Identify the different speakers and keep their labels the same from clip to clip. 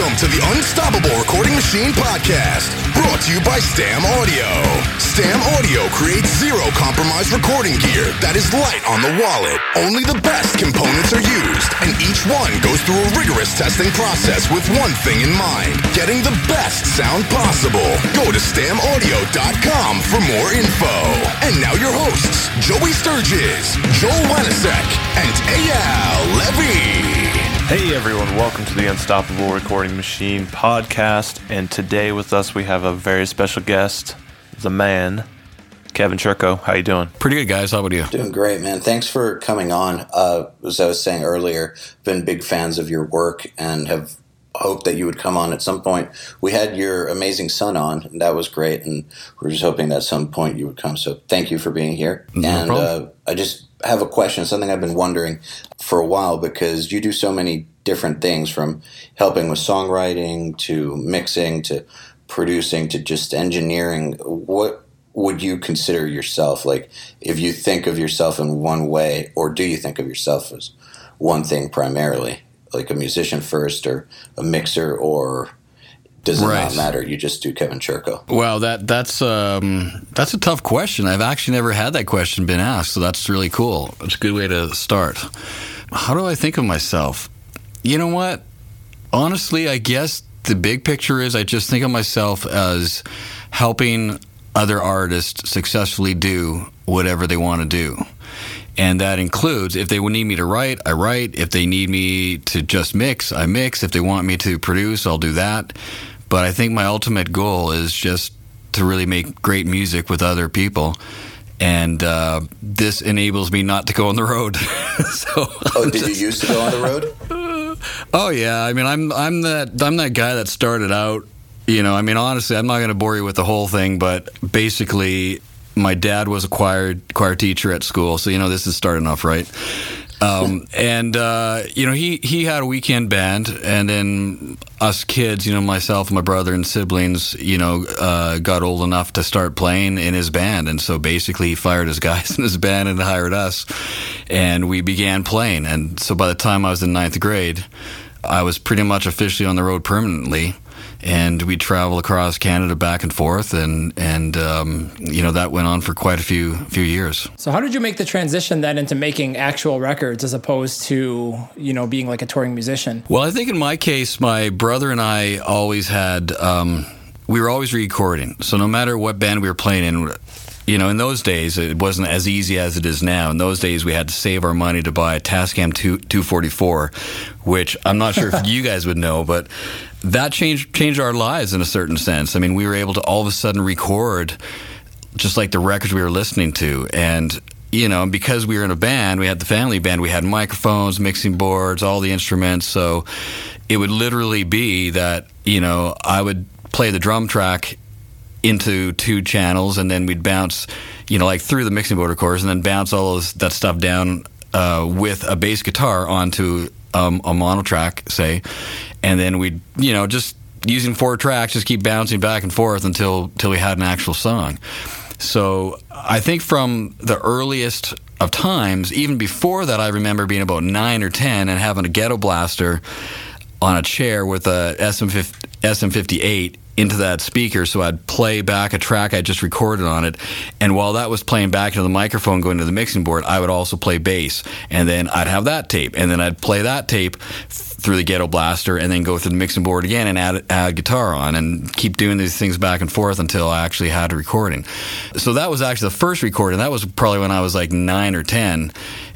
Speaker 1: Welcome to the Unstoppable Recording Machine podcast, brought to you by Stam Audio. Stam Audio creates zero compromise recording gear that is light on the wallet. Only the best components are used, and each one goes through a rigorous testing process with one thing in mind getting the best sound possible. Go to stamaudio.com for more info. And now your hosts, Joey Sturgis, Joel Wanasek, and Ayal Levy.
Speaker 2: Hey everyone, welcome to the Unstoppable Recording Machine podcast. And today with us we have a very special guest, the man, Kevin Churko. How you doing?
Speaker 3: Pretty good, guys. How about you?
Speaker 4: Doing great, man. Thanks for coming on. Uh, as I was saying earlier, been big fans of your work and have hoped that you would come on at some point. We had your amazing son on, and that was great. And we're just hoping that at some point you would come. So thank you for being here.
Speaker 3: No
Speaker 4: and uh, I just have a question, something I've been wondering for a while because you do so many different things from helping with songwriting to mixing to producing to just engineering. What would you consider yourself like if you think of yourself in one way, or do you think of yourself as one thing primarily, like a musician first, or a mixer, or does it
Speaker 3: Right.
Speaker 4: not matter? You just do Kevin Churko.
Speaker 3: Well, that that's um, that's a tough question. I've actually never had that question been asked, so that's really cool. It's a good way to start. How do I think of myself? You know what? Honestly, I guess the big picture is I just think of myself as helping other artists successfully do whatever they want to do. And that includes if they need me to write, I write. If they need me to just mix, I mix. If they want me to produce, I'll do that. But I think my ultimate goal is just to really make great music with other people. And uh, this enables me not to go on the road. so,
Speaker 4: Oh, did you used to go on the road?
Speaker 3: oh yeah, I mean, I'm I'm that I'm that guy that started out. You know, I mean, honestly, I'm not going to bore you with the whole thing, but basically, my dad was a choir choir teacher at school, so you know this is starting off right. Um, and uh, you know, he he had a weekend band, and then us kids, you know, myself, my brother, and siblings, you know, uh, got old enough to start playing in his band, and so basically, he fired his guys in his band and hired us, and we began playing. And so by the time I was in ninth grade, I was pretty much officially on the road permanently. And we travel across Canada back and forth, and and um, you know that went on for quite a few few years.
Speaker 5: So how did you make the transition then into making actual records as opposed to, you know, being like a touring musician?
Speaker 3: Well, I think in my case, my brother and I always had, um, we were always recording. So no matter what band we were playing in, you know, in those days, it wasn't as easy as it is now. In those days, we had to save our money to buy a Tascam 2, 244, which I'm not sure if you guys would know, but that changed changed our lives in a certain sense. I mean, we were able to all of a sudden record just like the records we were listening to. And, you know, because we were in a band, we had the family band, we had microphones, mixing boards, all the instruments. So it would literally be that, you know, I would play the drum track into two channels and then we'd bounce, you know, like through the mixing board, of course, and then bounce all those, that stuff down uh, with a bass guitar onto um, a mono track, say. And then we'd, you know, just using four tracks, just keep bouncing back and forth until, until we had an actual song. So I think from the earliest of times, even before that, I remember being about nine or 10 and having a ghetto blaster on a chair with a SM50 SM58 into that speaker so I'd play back a track I just recorded on it. And while that was playing back into the microphone going to the mixing board I would also play bass. And then I'd have that tape and then I'd play that tape through the ghetto blaster and then go through the mixing board again and add add guitar on and keep doing these things back and forth until I actually had a recording. So that was actually the first recording. That was probably when I was like 9 or 10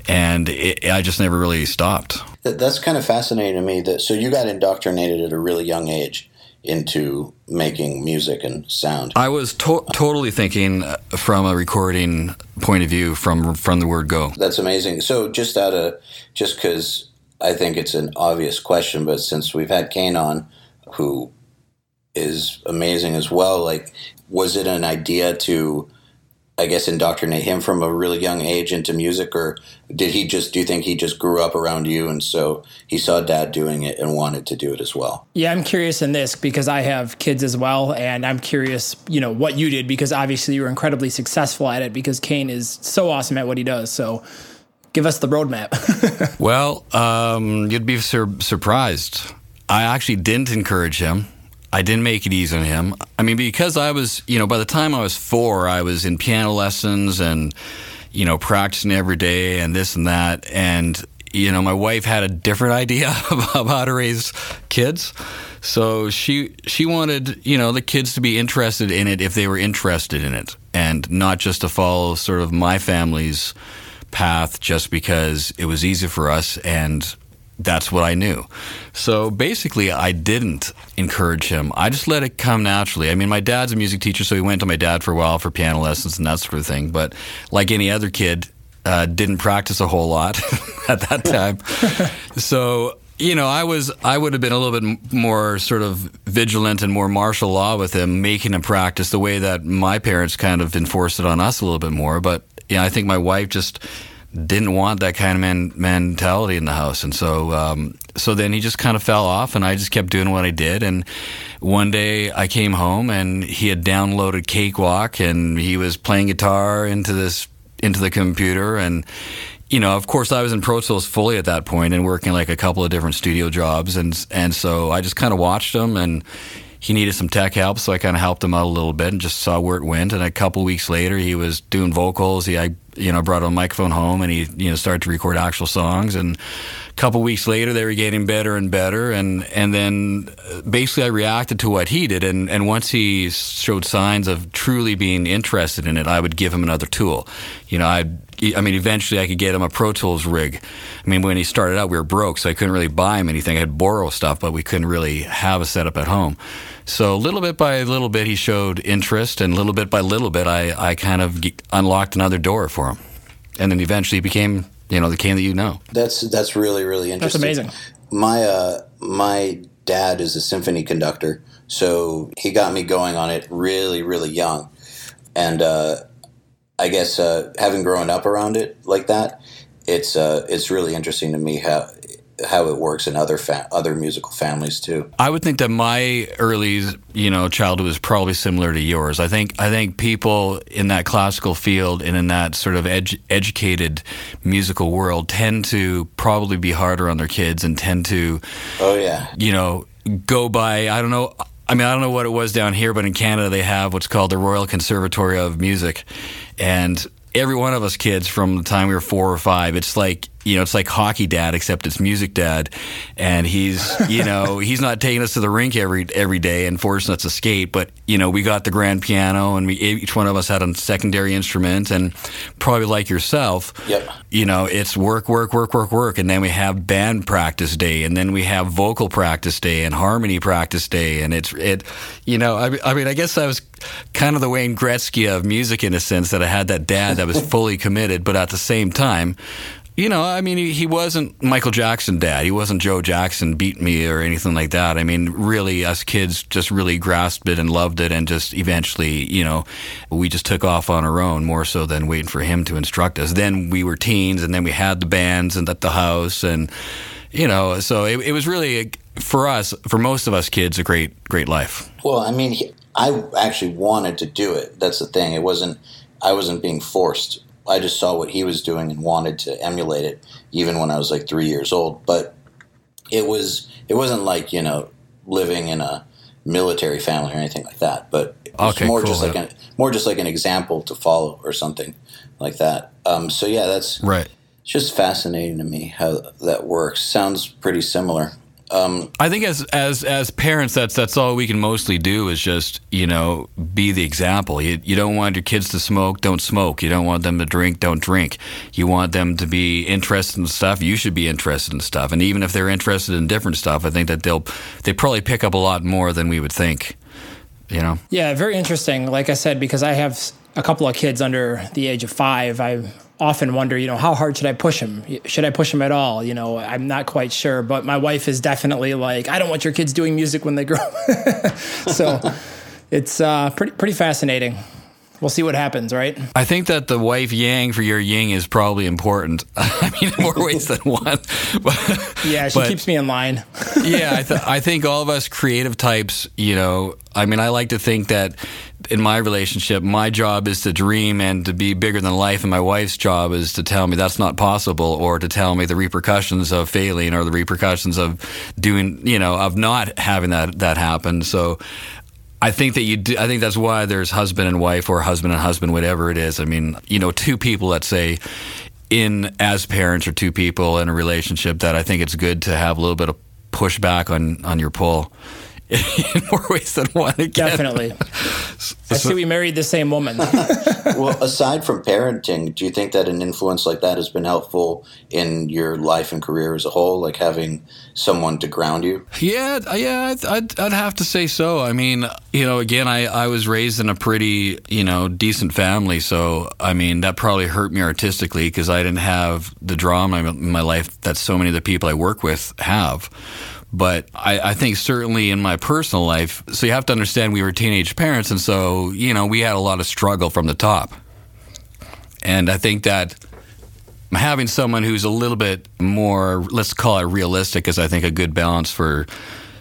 Speaker 3: and it, I just never really stopped.
Speaker 4: That's kind of fascinating to me. That so you got indoctrinated at a really young age into making music and sound.
Speaker 3: I was to- totally thinking uh, from a recording point of view from from the word go.
Speaker 4: That's amazing. So just out of just because I think it's an obvious question, but since we've had Kane on, who is amazing as well, like was it an idea to I guess indoctrinate him from a really young age into music, or did he just? Do you think he just grew up around you, and so he saw dad doing it and wanted to do it as well?
Speaker 5: Yeah, I'm curious in this because I have kids as well, and I'm curious, you know, what you did because obviously you were incredibly successful at it because Kane is so awesome at what he does. So give us the roadmap.
Speaker 3: Well, um, you'd be sur- surprised. I actually didn't encourage him. I didn't make it easy on him. I mean, because I was, you know, by the time I was four, I was in piano lessons and, you know, practicing every day and this and that. And, you know, my wife had a different idea about how to raise kids. So she she wanted, you know, the kids to be interested in it if they were interested in it and not just to follow sort of my family's path just because it was easy for us and that's what I knew. So basically, I didn't encourage him. I just let it come naturally. I mean, my dad's a music teacher, so he went to my dad for a while for piano lessons and that sort of thing. But like any other kid, uh, didn't practice a whole lot at that time. so you know, I was I would have been a little bit more sort of vigilant and more martial law with him, making him practice the way that my parents kind of enforced it on us a little bit more. But yeah, I think my wife just didn't want that kind of man, mentality in the house, and so um, so then he just kind of fell off, and I just kept doing what I did. And one day I came home, and he had downloaded Cakewalk, and he was playing guitar into this into the computer, and you know, of course, I was in Pro Tools fully at that point and working like a couple of different studio jobs, and and so I just kind of watched him and he needed some tech help, so I kind of helped him out a little bit and just saw where it went. And a couple weeks later, he was doing vocals. He, I, you know, brought a microphone home and he, you know, started to record actual songs. And a couple weeks later, they were getting better and better. And and then uh, basically, I reacted to what he did. And and once he showed signs of truly being interested in it, I would give him another tool. You know, I I mean, eventually I could get him a Pro Tools rig. I mean, when he started out, we were broke, so I couldn't really buy him anything. I had borrow stuff, but we couldn't really have a setup at home. So little bit by little bit, he showed interest, and little bit by little bit, I, I kind of unlocked another door for him, and then eventually he became you know the Kane that you know.
Speaker 4: That's that's really really interesting.
Speaker 5: That's amazing.
Speaker 4: My uh, my dad is a symphony conductor, so he got me going on it really really young, and uh, I guess uh, having grown up around it like that, it's uh, it's really interesting to me how how it works in other fa- other musical families too.
Speaker 3: I would think that my early, you know, childhood was probably similar to yours. I think I think people in that classical field and in that sort of ed- educated musical world tend to probably be harder on their kids and tend to,
Speaker 4: oh yeah,
Speaker 3: you know, go by. I don't know. I mean, I don't know what it was down here, but in Canada they have what's called the Royal Conservatory of Music, and every one of us kids from the time we were four or five, it's like you know, it's like hockey dad, except it's music dad, and he's you know he's not taking us to the rink every every day and forcing us to skate, but you know we got the grand piano and we each one of us had a secondary instrument, and probably like yourself,
Speaker 4: yep.
Speaker 3: you know it's work work work work work, and then we have band practice day, and then we have vocal practice day and harmony practice day, and it's it, you know I, I mean I guess I was kind of the Wayne Gretzky of music in a sense that I had that dad that was fully committed, but at the same time you know, I mean, he, wasn't Michael Jackson dad. He wasn't Joe Jackson beat me or anything like that. I mean, really, us kids just really grasped it and loved it, and just eventually, you know, we just took off on our own more so than waiting for him to instruct us. Then we were teens, and then we had the bands and at the house, and you know, so it, it was really for us, for most of us kids, a great, great life.
Speaker 4: Well, I mean, I actually wanted to do it. That's the thing. It wasn't. I wasn't being forced I just saw what he was doing and wanted to emulate it, even when I was like three years old. But it was it wasn't like you know living in a military family or anything like that. But it was
Speaker 3: okay,
Speaker 4: more
Speaker 3: cool.
Speaker 4: just like an more just like an example to follow or something like that. Um, so yeah, that's
Speaker 3: right.
Speaker 4: It's just fascinating to me how that works. Sounds pretty similar. Um,
Speaker 3: I think as as as parents, that's that's all we can mostly do is just you know be the example. You you don't want your kids to smoke, don't smoke. You don't want them to drink, don't drink. You want them to be interested in stuff. You should be interested in stuff. And even if they're interested in different stuff, I think that they'll they probably pick up a lot more than we would think. You know?
Speaker 5: Yeah, very interesting. Like I said, because I have a couple of kids under the age of five, I often wonder, you know, how hard should I push him? Should I push him at all? You know, I'm not quite sure. But my wife is definitely like, I don't want your kids doing music when they grow. so it's uh, pretty pretty fascinating. We'll see what happens, right?
Speaker 3: I think that the wife yang for your yin is probably important. I mean, more ways than one.
Speaker 5: But, yeah, she but, keeps me in line.
Speaker 3: yeah, I, th- I think all of us creative types, you know, I mean, I like to think that in my relationship, my job is to dream and to be bigger than life, and my wife's job is to tell me that's not possible, or to tell me the repercussions of failing, or the repercussions of doing, you know, of not having that that happen. So, I think that you do, I think that's why there's husband and wife or husband and husband, whatever it is. I mean, you know, two people, let's say, in as parents or two people in a relationship that I think it's good to have a little bit of pushback on, on your pull in more ways than one. Again.
Speaker 5: Definitely. I see we married the same woman.
Speaker 4: well, aside from parenting, do you think that an influence like that has been helpful in your life and career as a whole, like having someone to ground you?
Speaker 3: Yeah, yeah, I'd, I'd, I'd have to say so. I mean, you know, again, I, I was raised in a pretty, you know, decent family. So, I mean, that probably hurt me artistically because I didn't have the drama in my life that so many of the people I work with have. But I, I, think certainly in my personal life, so you have to understand we were teenage parents, and so you know we had a lot of struggle from the top. And I think that having someone who's a little bit more, let's call it realistic, is I think a good balance for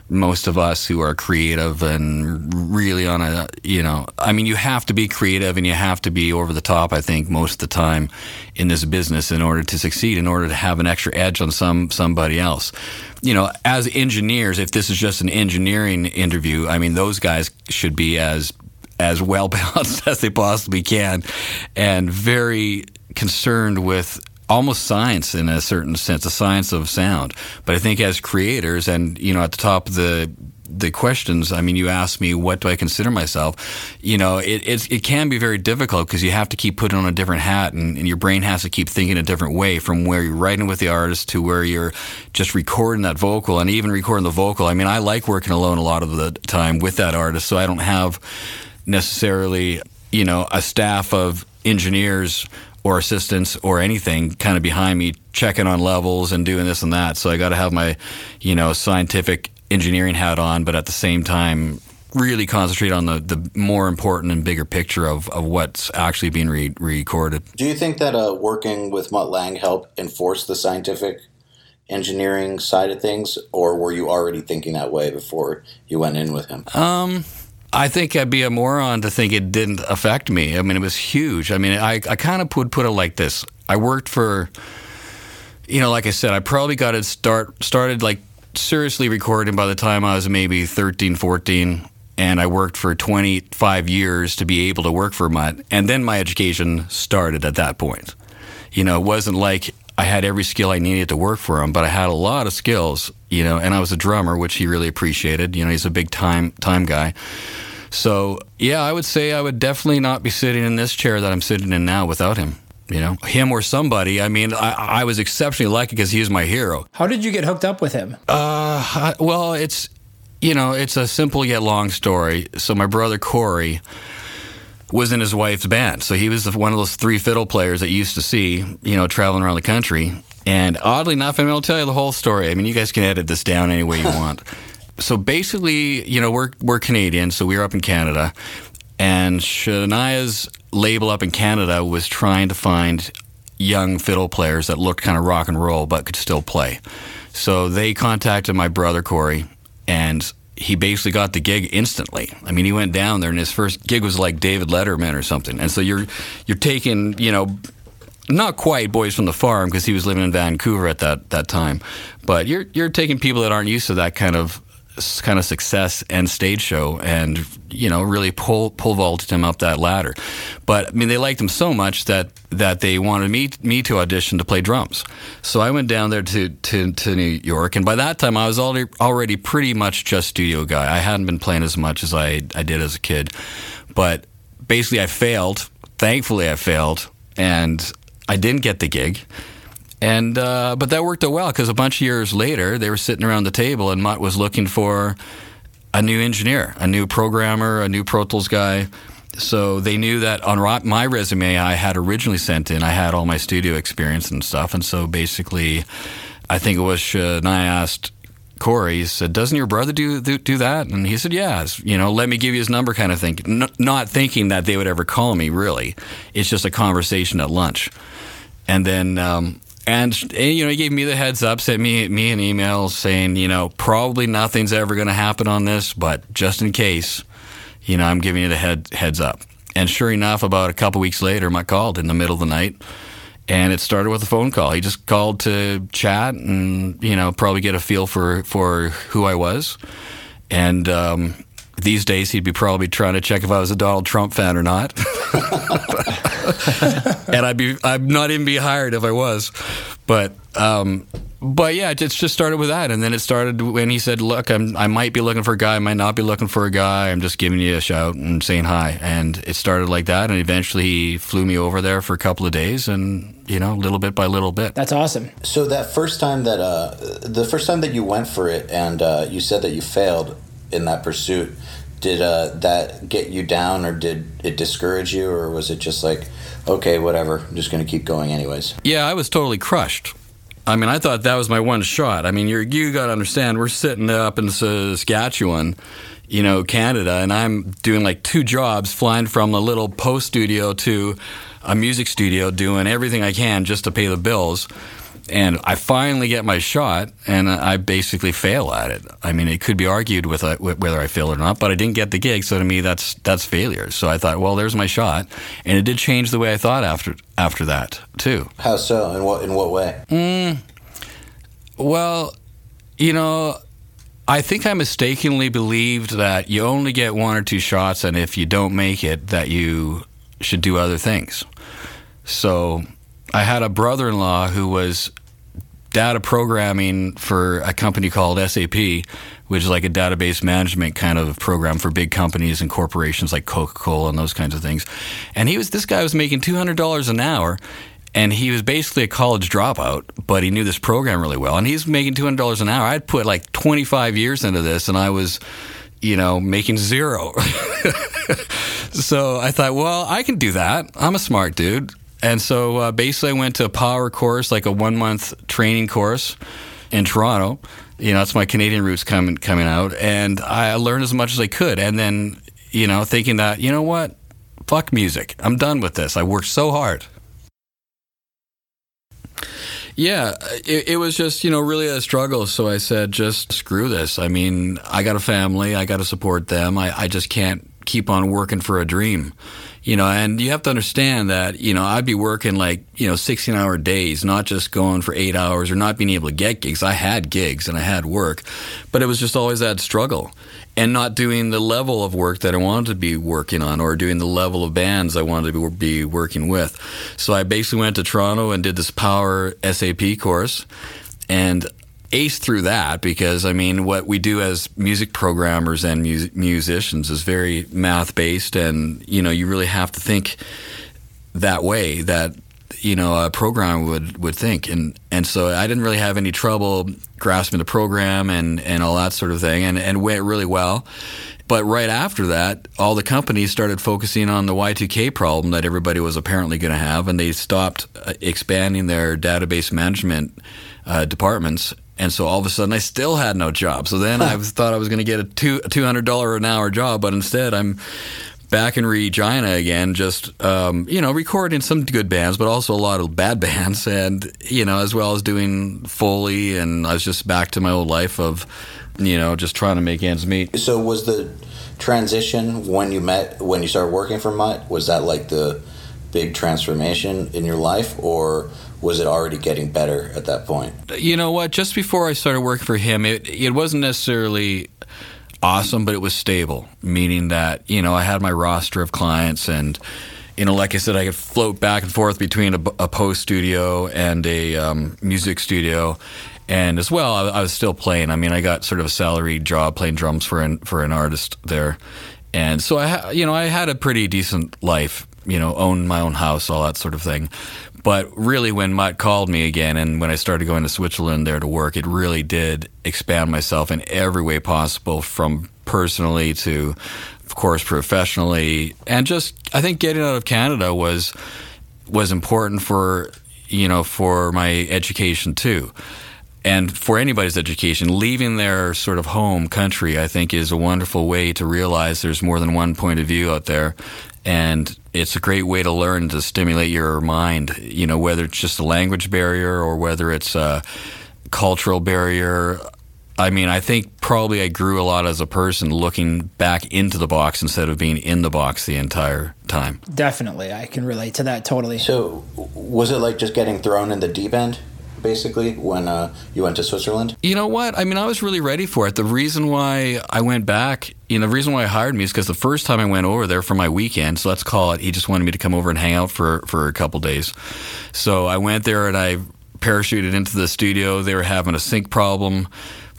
Speaker 3: most of us who are creative and really on a you know i mean you have to be creative and you have to be over the top i think most of the time in this business in order to succeed in order to have an extra edge on some somebody else. You know as engineers if this is just an engineering interview i mean those guys should be as as well balanced as they possibly can and very concerned with almost science in a certain sense, a science of sound. But I think as creators, and you know, at the top of the the questions, I mean, you asked me, what do I consider myself? You know, it, it, it can be very difficult because you have to keep putting on a different hat and, and, your brain has to keep thinking a different way from where you're writing with the artist to where you're just recording that vocal and even recording the vocal. I mean, I like working alone a lot of the time with that artist, so I don't have necessarily, you know, a staff of engineers or assistants or anything kind of behind me checking on levels and doing this and that. So I got to have my, you know, scientific engineering hat on, but at the same time, really concentrate on the, the more important and bigger picture of, of what's actually being re- recorded.
Speaker 4: Do you think that uh, working with Mutt Lange helped enforce the scientific engineering side of things, or were you already thinking that way before you went in with him?
Speaker 3: Um, I think I'd be a moron to think it didn't affect me. I mean, it was huge. I mean, I, I kind of would put it like this. I worked for, you know, like I said, I probably got it start started like seriously recording by the time I was maybe 13, 14. And I worked for 25 years to be able to work for Mutt. And then my education started at that point. You know, it wasn't like I had every skill I needed to work for him, but I had a lot of skills, you know, and I was a drummer, which he really appreciated. You know, he's a big time time guy. So yeah, I would say I would definitely not be sitting in this chair that I'm sitting in now without him. You know, him or somebody. I mean, I, I was exceptionally lucky because he was my hero.
Speaker 5: How did you get hooked up with him?
Speaker 3: Uh, I, well, it's you know, it's a simple yet long story. So my brother Corey was in his wife's band. So he was one of those three fiddle players that you used to see, you know, traveling around the country. And oddly enough, I mean, I'll tell you the whole story. I mean, you guys can edit this down any way you want. so basically, you know, we're we're Canadian, so we were up in Canada, and Shania's label up in Canada was trying to find young fiddle players that looked kind of rock and roll but could still play. So they contacted my brother Corey, and he basically got the gig instantly. I mean, he went down there, and his first gig was like David Letterman or something. And so you're you're taking, you know, not quite boys from the farm because he was living in Vancouver at that that time, but you're you're taking people that aren't used to that kind of kind of success and stage show and you know really pull pull vaulted him up that ladder. But i mean they liked him so much that that they wanted me me to audition to play drums. So i went down there to to, to new york and by that time i was already already pretty much just studio guy. I hadn't been playing as much as i i did as a kid. But basically i failed thankfully i failed and i didn't get the gig and uh, but that worked out well because a bunch of years later, they were sitting around the table, and Mutt was looking for a new engineer, a new programmer, a new Pro Tools guy. So they knew that on my resume I had originally sent in, I had all my studio experience and stuff. And so basically, I think it was and I asked Corey, he said, "Doesn't your brother do, do do that?" And he said, "Yeah, you know, let me give you his number, kind of thing." N- not thinking that they would ever call me. Really, it's just a conversation at lunch, and then. Um, and, and, you know, he gave me the heads up, sent me me an email saying, you know, probably nothing's ever going to happen on this, but just in case, you know, I'm giving you the head heads up. And sure enough, about a couple weeks later, my called in the middle of the night, and it started with a phone call. He just called to chat and you know probably get a feel for for who I was, and. Um, these days, he'd be probably trying to check if I was a Donald Trump fan or not, and I'd be I'd not even be hired if I was. But um, but yeah, it just started with that, and then it started when he said, "Look, I'm, I might be looking for a guy, I might not be looking for a guy. I'm just giving you a shout and saying hi." And it started like that, and eventually he flew me over there for a couple of days, and you know, little bit by little bit.
Speaker 5: That's awesome.
Speaker 4: So that first time that uh, the first time that you went for it, and uh, you said that you failed in that pursuit, did uh, that get you down, or did it discourage you, or was it just like, okay, whatever, I'm just going to keep going anyways?
Speaker 3: Yeah, I was totally crushed. I mean, I thought that was my one shot. I mean, you're, you got to understand, we're sitting up in Saskatchewan, you know, Canada, and I'm doing like two jobs, flying from a little post studio to a music studio, doing everything I can just to pay the bills. And I finally get my shot, and I basically fail at it. I mean, it could be argued with uh, whether I failed or not, but I didn't get the gig. So to me, that's that's failure. So I thought, well, there's my shot, and it did change the way I thought after after that too.
Speaker 4: How so? In what in what way?
Speaker 3: Mm, well, you know, I think I mistakenly believed that you only get one or two shots, and if you don't make it, that you should do other things. So I had a brother in law who was data programming for a company called SAP, which is like a database management kind of program for big companies and corporations like Coca Cola and those kinds of things. And he was this guy was making two hundred dollars an hour. And he was basically a college dropout, but he knew this program really well. And he's making two hundred dollars an hour. I'd put like twenty five years into this, and I was, you know, making zero. so I thought, well, I can do that. I'm a smart dude. And so uh, basically, I went to a power course, like a one month training course in Toronto. You know, that's my Canadian roots coming coming out, and I learned as much as I could. And then, you know, thinking that, you know what, fuck music, I'm done with this. I worked so hard. Yeah, it, it, was just, you know, really a struggle. So I said, just screw this. I mean, I got a family, I got to support them. I, I just can't keep on working for a dream. You know, and you have to understand that, you know, I'd be working like, you know, 16 hour days, not just going for eight hours or not being able to get gigs. I had gigs and I had work, but it was just always that struggle and not doing the level of work that I wanted to be working on or doing the level of bands I wanted to be working with. So I basically went to Toronto and did this Power SAP course. And ace through that because I mean, what we do as music programmers and mu- musicians is very math based, and you know, you really have to think that way that you know a programmer would would think, and and so I didn't really have any trouble grasping the program and and all that sort of thing, and and went really well. But right after that, all the companies started focusing on the Y2K problem that everybody was apparently going to have, and they stopped uh, expanding their database management uh, departments and so all of a sudden, I still had no job. So then I thought I was going to get a two two hundred dollar an hour job, but instead I'm back in Regina again, just um, you know recording some good bands, but also a lot of bad bands, and you know as well as doing Foley, and I was just back to my old life of you know just trying to make ends meet.
Speaker 4: So was the transition when you met when you started working for Mutt? Was that like the big transformation in your life, or was it already getting better at that point?
Speaker 3: You know what? Just before I started working for him, it it wasn't necessarily awesome, but it was stable, meaning that you know I had my roster of clients and. You know, like I said, I could float back and forth between a, a post studio and a um, music studio, and as well, I, I, was still playing. I mean, I got sort of a salary job playing drums for an for an artist there, and so I, you know, I had a pretty decent life. You know, own my own house, all that sort of thing. But really, when Mutt called me again and when I started going to Switzerland there to work, it really did expand myself in every way possible from personally to, of course, professionally. And just, I think getting out of Canada was, was important for, you know, for my education too. and for anybody's education, leaving their sort of home country, I think, is a wonderful way to realize there's more than one point of view out there. And it's a great way to learn to stimulate your mind, you know, whether it's just a language barrier or whether it's a cultural barrier. I mean, I think probably I grew a lot as a person looking back into the box instead of being in the box the entire time.
Speaker 5: Definitely. I can relate to that totally.
Speaker 4: So, was it like just getting thrown in the deep end? Basically when uh, you went to Switzerland?
Speaker 3: You know what? I mean, I was really ready for it. The reason why I went back, you know, the reason why I hired me is because the first time I went over there for my weekend, so let's call it, he just wanted me to come over and hang out for for a couple days. So I went there and I parachuted into the studio. They were having a sync problem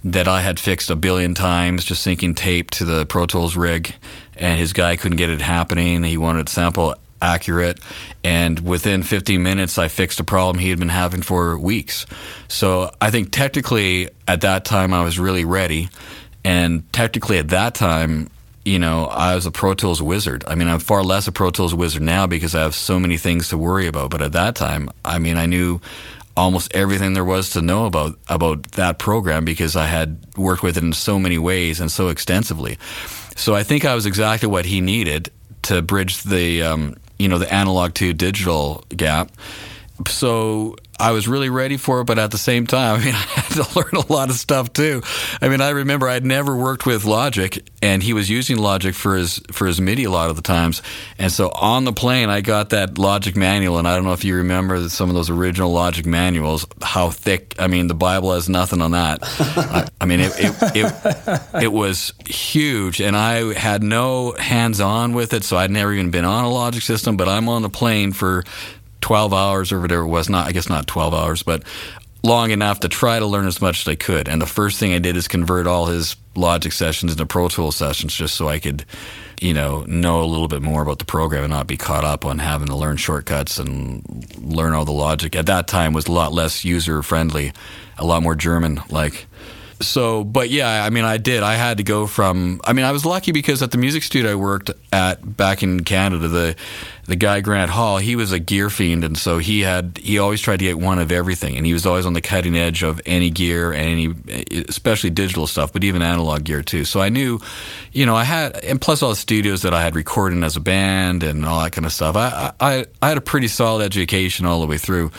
Speaker 3: that I had fixed a billion times, just syncing tape to the Pro Tools rig, and his guy couldn't get it happening. He wanted to sample accurate. And within 15 minutes, I fixed a problem he had been having for weeks. So I think technically at that time, I was really ready. And technically at that time, you know, I was a Pro Tools wizard. I mean, I'm far less a Pro Tools wizard now because I have so many things to worry about. But at that time, I mean, I knew almost everything there was to know about about that program because I had worked with it in so many ways and so extensively. So I think I was exactly what he needed to bridge the um, you know the analog to digital gap. So I was really ready for it, but at the same time, I mean, I had to learn a lot of stuff too. I mean, I remember I'd never worked with Logic, and he was using Logic for his for his MIDI a lot of the times. And so on the plane, I got that Logic manual, and I don't know if you remember some of those original Logic manuals, how thick. I mean, the Bible has nothing on that. I, I, mean, it it, it it was huge, and I had no hands on with it, so I'd never even been on a Logic system. But I'm on the plane for 12 hours or whatever it was. Not, I guess not 12 hours, but long enough to try to learn as much as I could. And the first thing I did is convert all his Logic sessions into Pro Tools sessions just so I could, you know, know a little bit more about the program and not be caught up on having to learn shortcuts and learn all the logic. At that time was a lot less user friendly, a lot more German like so, but yeah, I mean, I did. I had to go from. I mean, I was lucky because at the music studio I worked at back in Canada, the the guy Grant Hall, he was a gear fiend, and so he had he always tried to get one of everything, and he was always on the cutting edge of any gear and any, especially digital stuff, but even analog gear too. So I knew, you know, I had, and plus all the studios that I had recording as a band and all that kind of stuff. I I I had a pretty solid education all the way through.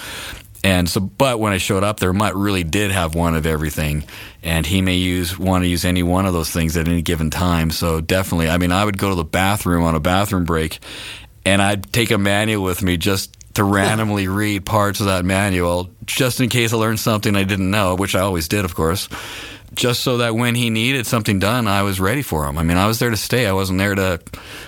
Speaker 3: And so, but when I showed up there, Mutt really did have one of everything, and he may use want to use any one of those things at any given time. So definitely, I mean, I would go to the bathroom on a bathroom break, and I'd take a manual with me just to randomly read parts of that manual, just in case I learned something I didn't know, which I always did, of course. Just so that when he needed something done, I was ready for him. I mean, I was there to stay. I wasn't there to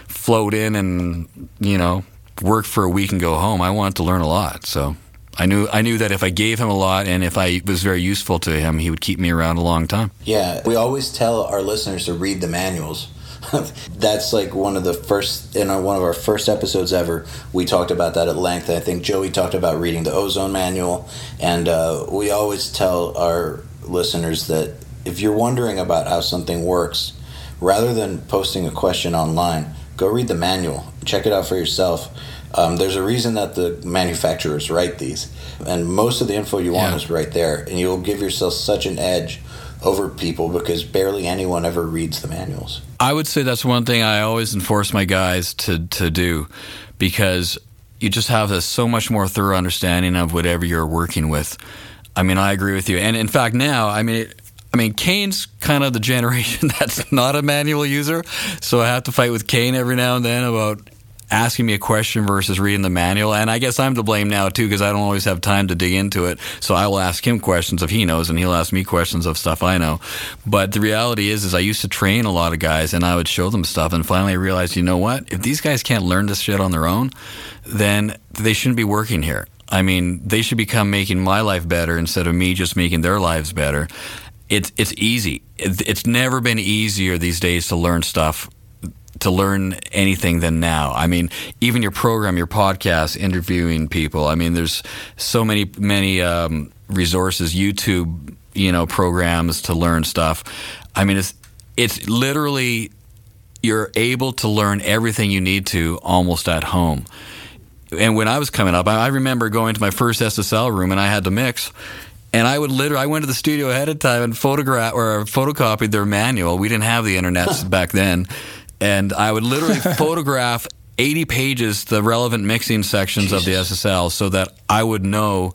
Speaker 3: float in and you know work for a week and go home. I wanted to learn a lot, so. I knew I knew that if I gave him a lot and if I was very useful to him, he would keep me around a long time.
Speaker 4: Yeah, we always tell our listeners to read the manuals. That's like one of the first in one of our first episodes ever. We talked about that at length. I think Joey talked about reading the Ozone manual, and uh, we always tell our listeners that if you're wondering about how something works, rather than posting a question online, go read the manual, check it out for yourself um, there's a reason that the manufacturers write these, and most of the info you want yeah. is right there, and you'll give yourself such an edge over people because barely anyone ever reads the manuals.
Speaker 3: I would say that's one thing I always enforce my guys to to do because you just have a so much more thorough understanding of whatever you're working with. I mean, I agree with you, and in fact, now I mean. I mean, Kane's kind of the generation that's not a manual user, so I have to fight with Kane every now and then about asking me a question versus reading the manual. And I guess I'm to blame now too because I don't always have time to dig into it. So I will ask him questions if he knows, and he'll ask me questions of stuff I know. But the reality is, is I used to train a lot of guys, and I would show them stuff, and finally I realized, you know what? If these guys can't learn this shit on their own, then they shouldn't be working here. I mean, they should become making my life better instead of me just making their lives better. It's it's easy. It's never been easier these days to learn stuff to learn anything than now. I mean, even your program, your podcast, interviewing people. I mean, there's so many many um, resources, YouTube, you know, programs to learn stuff. I mean, it's it's literally you're able to learn everything you need to almost at home. And when I was coming up, I remember going to my first SSL room and I had to mix And I would literally, I went to the studio ahead of time and photograph or photocopied their manual. We didn't have the internet back then. And I would literally photograph 80 pages, the relevant mixing sections Jesus. of the SSL, so that I would know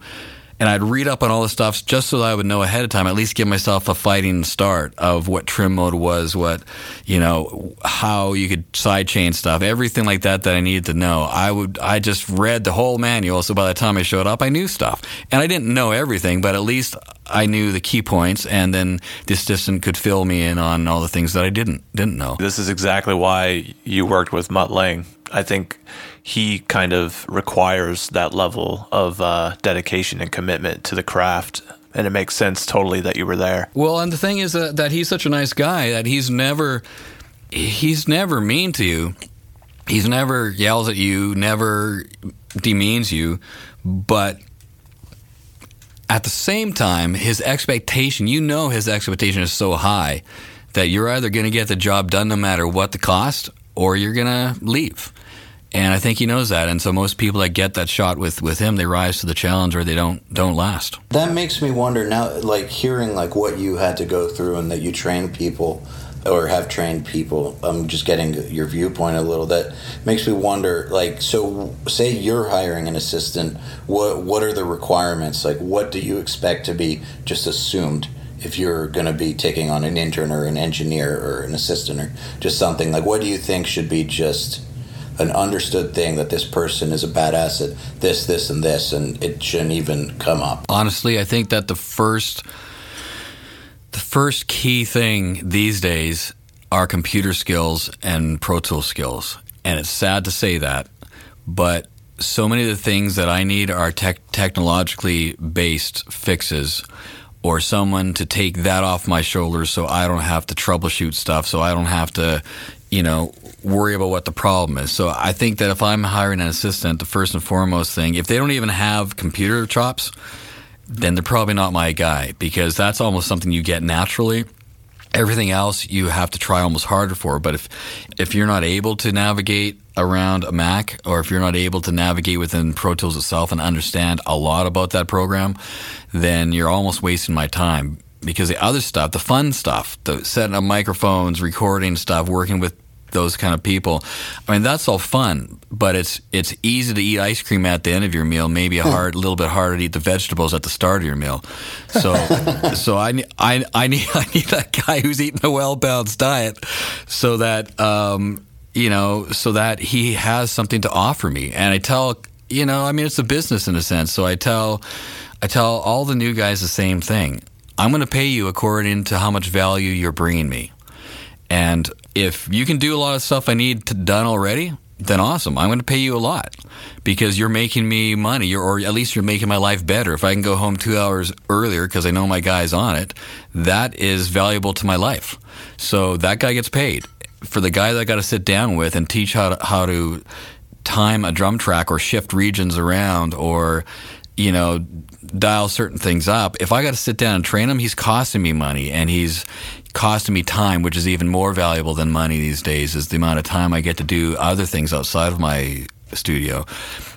Speaker 3: and I'd read up on all the stuff just so that I would know ahead of time, at least give myself a fighting start of what trim mode was, what, you know, how you could sidechain stuff, everything like that that I needed to know. I would, I just read the whole manual. So by the time I showed up, I knew stuff. And I didn't know everything, but at least I knew the key points. And then the assistant could fill me in on all the things that I didn't, didn't know.
Speaker 2: This is exactly why you worked with Mutt Lange. I think he kind of requires that level of uh, dedication and commitment to the craft. And it makes sense totally that you were there.
Speaker 3: Well, and the thing is that, that he's such a nice guy that he's never he's never mean to you. He's never yells at you, never demeans you, but at the same time, his expectation, you know his expectation is so high that you're either going to get the job done no matter what the cost or you're going to leave. And I think he knows that. And so most people that get that shot with, with him, they rise to the challenge or they don't don't last.
Speaker 4: That makes me wonder now, like hearing like what you had to go through and that you train people or have trained people. I'm just getting your viewpoint a little. That makes me wonder. Like, so say you're hiring an assistant. What what are the requirements? Like, what do you expect to be just assumed? if you're going to be taking on an intern or an engineer or an assistant or just something like what do you think should be just an understood thing that this person is a badass at this, this, and this, and it shouldn't even come up.
Speaker 3: Honestly, I think that the first, the first key thing these days are computer skills and Pro Tool skills, and it's sad to say that, but so many of the things that I need are tech- technologically based fixes or someone to take that off my shoulders so I don't have to troubleshoot stuff, so I don't have to, you know, worry about what the problem is. So I think that if I'm hiring an assistant, the first and foremost thing, if they don't even have computer chops, then they're probably not my guy because that's almost something you get naturally. Everything else you have to try almost harder for. But if if you're not able to navigate around a Mac, or if you're not able to navigate within Pro Tools itself and understand a lot about that program, then you're almost wasting my time because the other stuff, the fun stuff, the setting up microphones, recording stuff, working with those kind of people. I mean, that's all fun, but it's it's easy to eat ice cream at the end of your meal. Maybe a hard, little bit harder to eat the vegetables at the start of your meal. So, so I, I, I need I need that guy who's eating a well balanced diet, so that um, you know, so that he has something to offer me. And I tell you know, I mean, it's a business in a sense. So I tell I tell all the new guys the same thing. I'm going to pay you according to how much value you're bringing me. And if you can do a lot of stuff I need to, done already, then awesome. I'm going to pay you a lot because you're making me money, you're, or at least you're making my life better. If I can go home two hours earlier because I know my guy's on it, that is valuable to my life. So that guy gets paid. For the guy that I got to sit down with and teach how to, how to time a drum track or shift regions around or you know dial certain things up if i got to sit down and train him he's costing me money and he's costing me time, which is even more valuable than money these days, is the amount of time I get to do other things outside of my studio.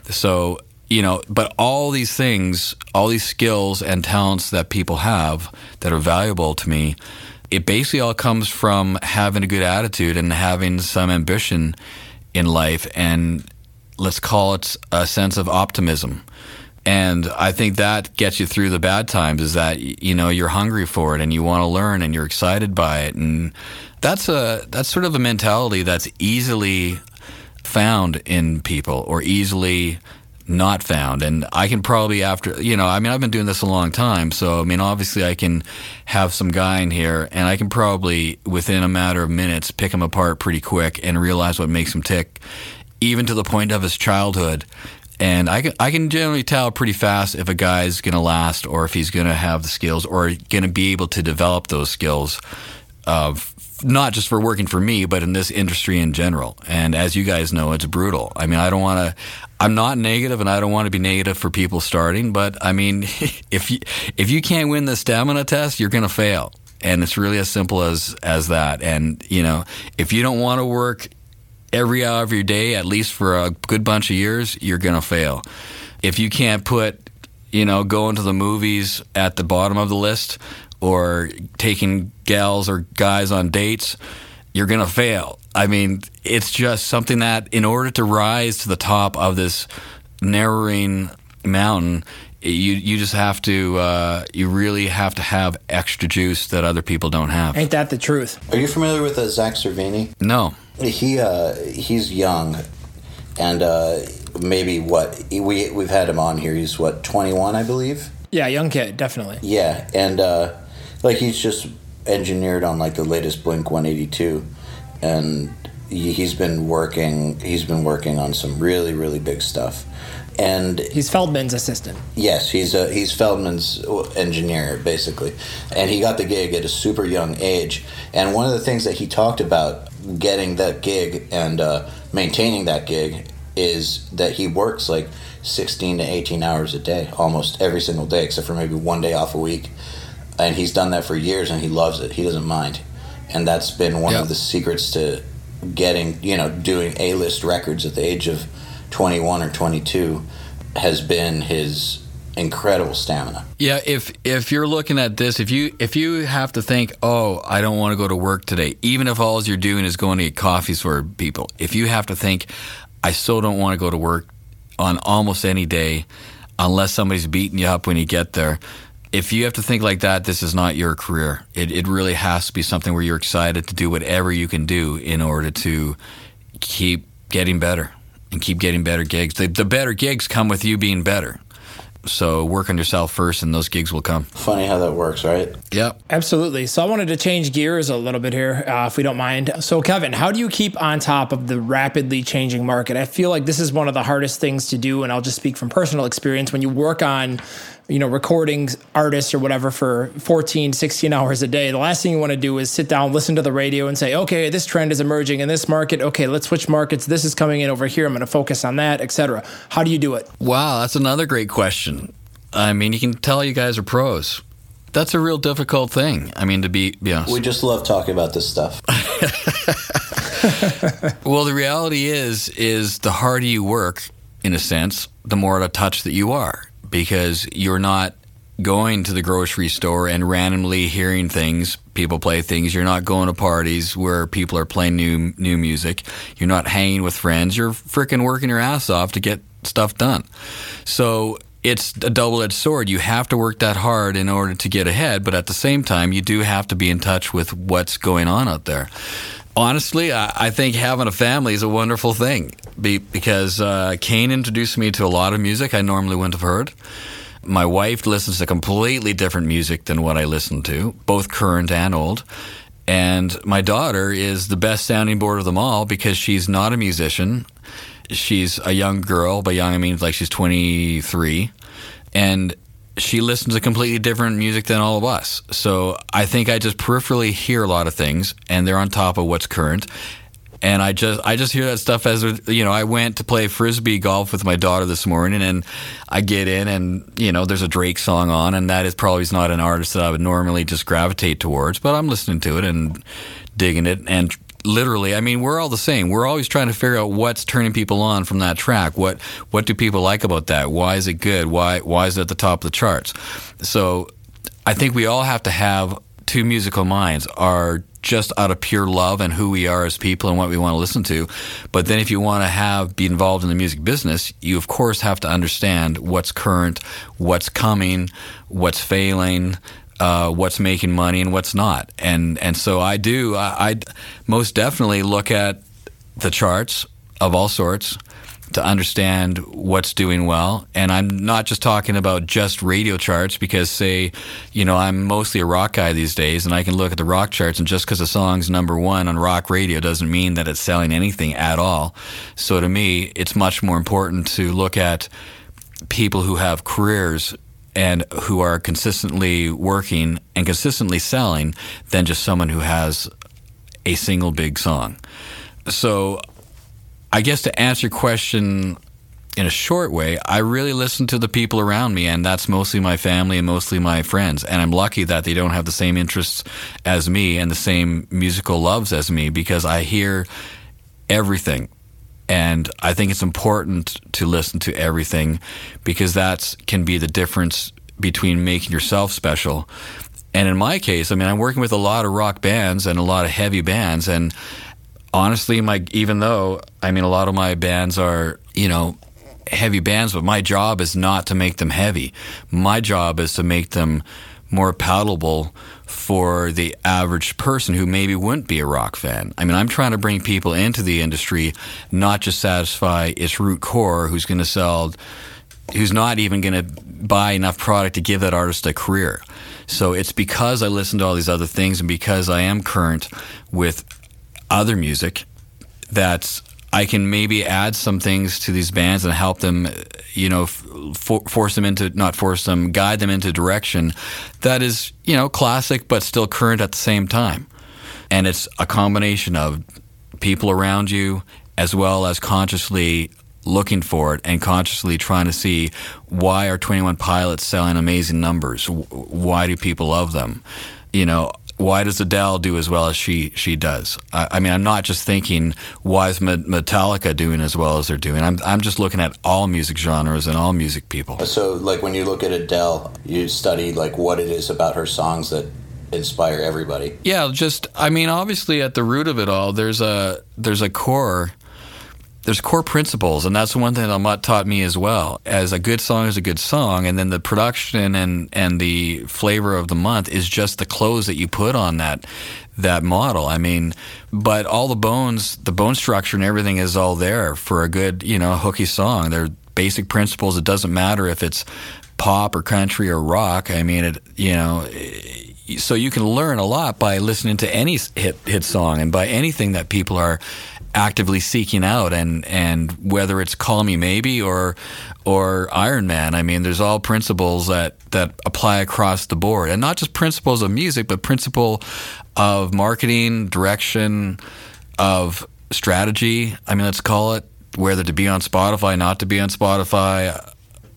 Speaker 3: So, you know, but all these things, all these skills and talents that people have that are valuable to me, it basically all comes from having a good attitude and having some ambition in life and let's call it a sense of optimism and I think that gets you through the bad times is that you know you're hungry for it and you want to learn and you're excited by it. And that's a that's sort of a mentality that's easily found in people or easily not found. And I can probably after you know I mean I've been doing this a long time so I mean obviously I can have some guy in here and I can probably within a matter of minutes pick him apart pretty quick and realize what makes him tick even to the point of his childhood and I can, I can generally tell pretty fast if a guy's going to last or if he's going to have the skills or going to be able to develop those skills uh, of not just for working for me, but in this industry in general. And as you guys know, it's brutal. I mean, I don't want to, I'm not negative and I don't want to be negative for people starting, but I mean, if you, if you can't win the stamina test, you're going to fail. And it's really as simple as, as that. And, you know, if you don't want to work every hour of your day, at least for a good bunch of years, you're going to fail. If you can't put you know, going to the movies at the bottom of the list or taking gals or guys on dates, you're going to fail. I mean, it's just something that in order to rise to the top of this narrowing mountain, you you just have to uh, you really have to have extra juice that other people don't have.
Speaker 5: Ain't that the truth?
Speaker 4: Are you familiar with uh, Zakk Cervini?
Speaker 3: No,
Speaker 4: He uh, he's young, and uh, maybe what we we've had him on here. He's what twenty one, I believe.
Speaker 5: Yeah, young kid, definitely.
Speaker 4: Yeah, and uh, like he's just engineered on like the latest Blink One Eighty Two, and he, he's been working. He's been working on some really really big stuff, and
Speaker 5: He's Feldmann's assistant.
Speaker 4: Yes, he's a, he's Feldmann's engineer basically, and he got the gig at a super young age. And one of the things that he talked about getting that gig and uh, maintaining that gig is that he works like sixteen to eighteen hours a day, almost every single day, except for maybe one day off a week. And he's done that for years, and he loves it. He doesn't mind, and that's been one
Speaker 3: Yeah.
Speaker 4: of the secrets to getting you know doing A list records at the age of twenty one or twenty two has been his incredible stamina.
Speaker 3: Yeah, if if you're looking at this, if you if you have to think, oh, I don't want to go to work today, even if all you're doing is going to get coffees for people, if you have to think, I still don't want to go to work on almost any day, unless somebody's beating you up when you get there. If you have to think like that, this is not your career. It it really has to be something where you're excited to do whatever you can do in order to keep getting better and keep getting better gigs. The, the better gigs come with you being better. So work on yourself first, and those gigs will come.
Speaker 4: Funny how that works, right?
Speaker 3: Yep.
Speaker 5: Absolutely. So I wanted to change gears a little bit here, uh, if we don't mind. So, Kevin, how do you keep on top of the rapidly changing market? I feel like this is one of the hardest things to do, and I'll just speak from personal experience. When you work on, you know, recording artists or whatever for 14, 16 hours a day, the last thing you want to do is sit down, listen to the radio, and say, okay, this trend is emerging in this market. Okay, let's switch markets. This is coming in over here. I'm going to focus on that, etc. How do you do it?
Speaker 3: Wow, that's another great question. I mean, you can tell you guys are pros. That's a real difficult thing. I mean, to be, be honest.
Speaker 4: We just love talking about this stuff.
Speaker 3: Well, the reality is, is the harder you work, in a sense, the more out of touch that you are because you're not going to the grocery store and randomly hearing things. People play things. You're not going to parties where people are playing new new music. You're not hanging with friends. You're freaking working your ass off to get stuff done. So it's a double edged sword. You have to work that hard in order to get ahead, but at the same time, you do have to be in touch with what's going on out there. Honestly, I, I think having a family is a wonderful thing be, because uh, Kane introduced me to a lot of music I normally wouldn't have heard. My wife listens to completely different music than what I listen to, both current and old. And my daughter is the best sounding board of them all because she's not a musician. She's a young girl. By young, I mean like she's 23. And she listens to completely different music than all of us. So I think I just peripherally hear a lot of things and they're on top of what's current. And I just I just hear that stuff as you know I went to play frisbee golf with my daughter this morning and I get in and you know there's a Drake song on and that is probably not an artist that I would normally just gravitate towards but I'm listening to it and digging it and literally I mean we're all the same. We're always trying to figure out what's turning people on from that track. What what do people like about that? Why is it good? Why why is it at the top of the charts? So I think we all have to have two musical minds are just out of pure love and who we are as people and what we want to listen to. But then if you want to have be involved in the music business, you of course have to understand what's current, what's coming, what's failing, uh, what's making money and what's not. And and so I do I I most definitely look at the charts of all sorts to understand what's doing well. And I'm not just talking about just radio charts because, say, you know, I'm mostly a rock guy these days and I can look at the rock charts and just because a song's number one on rock radio doesn't mean that it's selling anything at all. So to me, it's much more important to look at people who have careers and who are consistently working and consistently selling than just someone who has a single big song. So I guess to answer your question in a short way, I really listen to the people around me, and that's mostly my family and mostly my friends. And I'm lucky that they don't have the same interests as me and the same musical loves as me because I hear everything And I think it's important to listen to everything because that can be the difference between making yourself special. And in my case, I mean, I'm working with a lot of rock bands and a lot of heavy bands. And honestly, my even though I mean, a lot of my bands are, you know, heavy bands, but my job is not to make them heavy. My job is to make them more palatable for the average person who maybe wouldn't be a rock fan. I mean, I'm trying to bring people into the industry, not just satisfy its root core who's going to sell, who's not even going to buy enough product to give that artist a career. So it's because I listen to all these other things and because I am current with other music that I can maybe add some things to these bands and help them, you know, for, force them into, not force them, guide them into direction that is, you know, classic but still current at the same time. And it's a combination of people around you as well as consciously looking for it and consciously trying to see why are 21 pilots selling amazing numbers? Why do people love them? You know, why does Adele do as well as she she does? I, I mean, I'm not just thinking why is Metallica doing as well as they're doing. I'm I'm just looking at all music genres and all music people.
Speaker 4: So, like when you look at Adele, you study like what it is about her songs that inspire everybody.
Speaker 3: Yeah, just I mean, obviously at the root of it all, there's a there's a core there's core principles, and that's one thing that Mutt taught me as well. As a good song is a good song, and then the production and and the flavor of the month is just the clothes that you put on that that model. I mean, but all the bones, the bone structure and everything is all there for a good, you know, hooky song. They're basic principles. It doesn't matter if it's pop or country or rock. I mean, it, you know, so you can learn a lot by listening to any hit hit song and by anything that people are actively seeking out and and whether it's Call Me Maybe or or Iron Man. I mean, there's all principles that that apply across the board, and not just principles of music, but principle of marketing, direction, of strategy. I mean, let's call it whether to be on Spotify, not to be on Spotify.